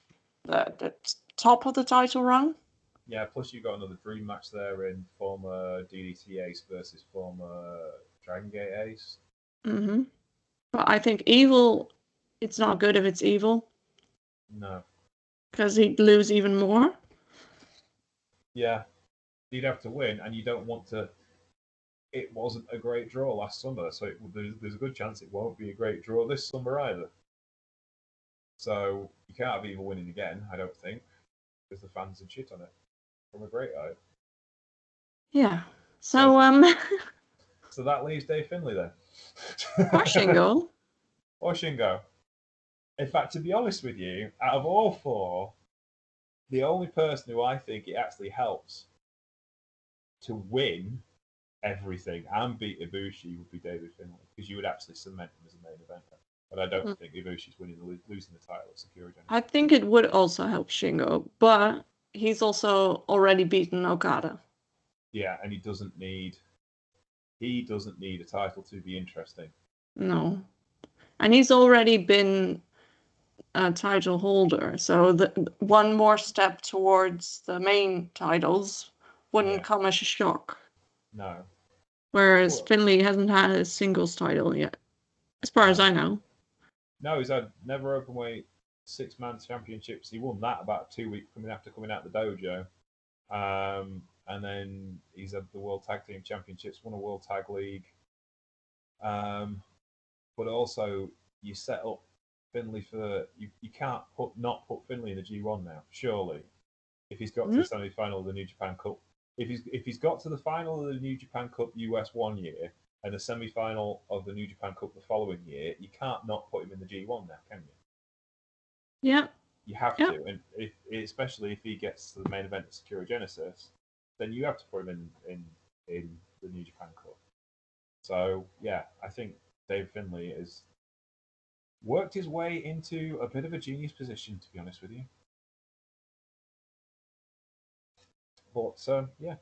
the, the top of the title run. yeah. Plus, you got another dream match there in former DDT Ace versus former Dragon Gate Ace. hmm But I think evil, it's not good if it's evil No, because he'd lose even more. yeah, you'd have to win, and you don't want to. It wasn't a great draw last summer, so it, there's, there's a good chance it won't be a great draw this summer either. So you can't have evil winning again, I don't think, because the fans would shit on it from a great eye. Yeah. So um, So that leaves Dave Finlay then. or Shingo. or Shingo. In fact, to be honest with you, out of all four, the only person who I think it actually helps to win everything and beat Ibushi would be David Finlay because you would actually cement him as a main eventer. But I don't Hmm. think Ibushi's winning the, losing the title at Security. I think it would also help Shingo, but he's also already beaten Okada. Yeah, and he doesn't need he doesn't need a title to be interesting. No. And he's already been a title holder, so the one more step towards the main titles wouldn't Yeah. come as a shock. No. Whereas Finlay hasn't had a singles title yet, as far as I know. No, he's had never open weight six man championships. He won that about two weeks coming after coming out of the dojo. Um, and then he's had the World Tag Team Championships, won a World Tag League. Um, but also, you set up Finlay for you. You can't put not put Finlay in the G1 now. Surely, if he's got to the semi final of the New Japan Cup, if he's if he's got to the final of the New Japan Cup US one year and the semi final of the New Japan Cup the following year, you can't not put him in the G1 now, can you? Yeah, You have Yeah. to, and if especially if he gets to the main event of Sakura Genesis, then you have to put him in in in the New Japan Cup. So yeah, I think Dave Finlay has worked his way into a bit of a genius position, to be honest with you. But um, yeah,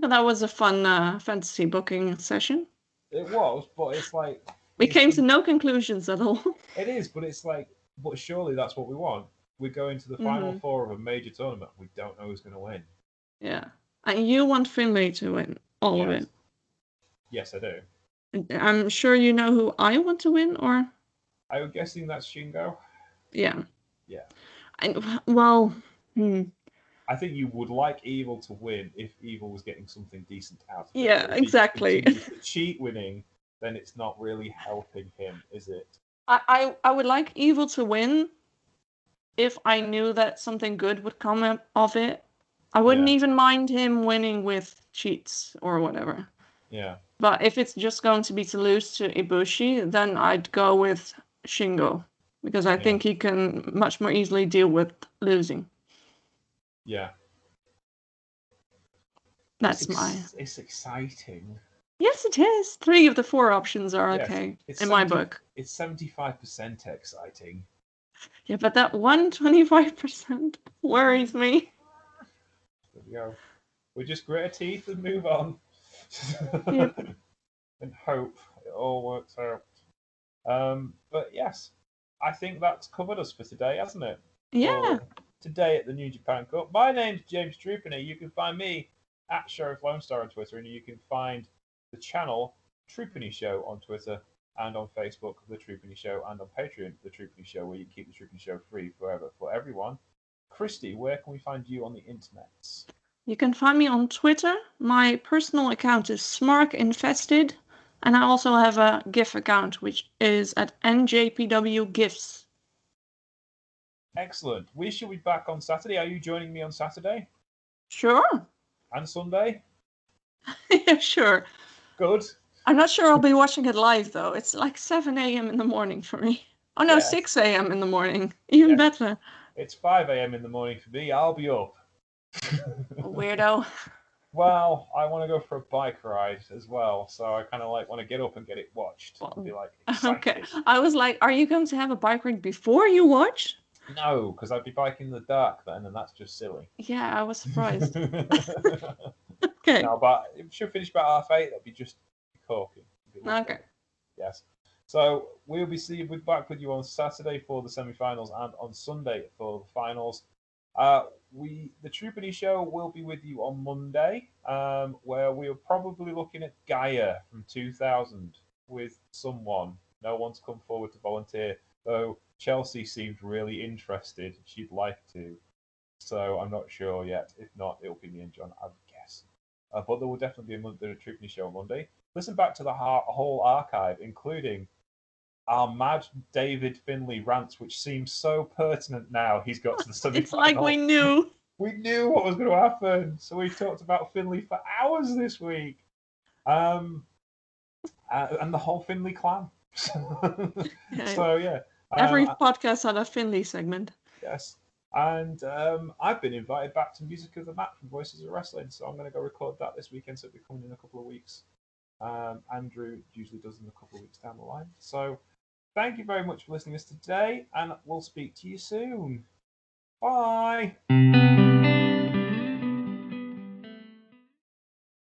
That was a fun uh, fantasy booking session. it was, but it's like We It's came to no conclusions at all. It is, but it's like, but surely that's what we want. We're going to the final Mhm. four of a major tournament. We don't know who's going to win. yeah. And you want Finlay to win all of it. Yes, I do. I'm sure you know who I want to win, or I'm guessing that's Shingo. yeah. Yeah. And well, hmm. I think you would like Evil to win if Evil was getting something decent out of it. Yeah, exactly. cheat winning, then it's not really helping him, is it? I, I I would like Evil to win if I knew that something good would come of it. I wouldn't Yeah. even mind him winning with cheats or whatever. Yeah. But if it's just going to be to lose to Ibushi, then I'd go with Shingo because I Yeah. think he can much more easily deal with losing. Yeah. That's it's, my. It's exciting. Yes, it is. Three of the four options are okay it's in my book. It's seventy-five percent exciting. Yeah, but that one twenty-five percent worries me. There we go. We just grit our teeth and move on. Yep. and hope it all works out. Um, but yes, I think that's covered us for today, hasn't it? Yeah. Today at the New Japan Cup. My name's James Trupany. You can find me at Sheriff Lone Star on Twitter, and you can find the channel Trupany Show on Twitter and on Facebook, The Trupany Show, and on Patreon, The Trupany Show, where you keep The Trupany Show free forever for everyone. Christy, where can we find you on the internet? You can find me on Twitter. My personal account is Smark Infested, and I also have a GIF account, which is at NJPW Gifts. Excellent. We shall be back on Saturday. Are you joining me on Saturday Sure. and Sunday? yeah, sure. Good. I'm not sure I'll be watching it live though. It's like 7 a.m. in the morning for me. Oh no, Yeah. 6 a.m. in the morning. Even Yeah. better. It's 5 a.m. in the morning for me. I'll be up. Weirdo. well, I want to go for a bike ride as well, so I kind of like want to get up and get it watched. and be like, Okay. I was like, are you going to have a bike ride before you watch? No, because I'd be biking in the dark then, and that's just silly. Yeah, I was surprised. okay. no, but it should finish about half eight. That'd be just corking. It'd be lovely. Okay. Yes. So we'll be seeing we'll be back with you on Saturday for the semi-finals and on Sunday for the finals. Uh, we the Troopany show will be with you on Monday, um, where we are probably looking at Gaia from 2000 with someone. No one's come forward to volunteer, though Chelsea seemed really interested. She'd like to, so I'm not sure yet. If not, it'll be me and John, I would guess. Uh, but there will definitely be a Monday Troopany show on Monday listen back to the ha- whole archive, including our mad David Finlay rants, which seems so pertinent now. He's got to the semi It's like we knew. we knew what was going to happen, so we talked about Finlay for hours this week, um, uh, and the whole Finlay clan. So yeah, Every um, podcast had a Finlay segment. Yes. And um, I've been invited back to Music of the Mat from Voices of Wrestling, so I'm going to go record that this weekend. So it'll be coming in a couple of weeks. Um, Andrew usually does them a couple of weeks down the line. So thank you very much for listening to us today, and we'll speak to you soon. Bye.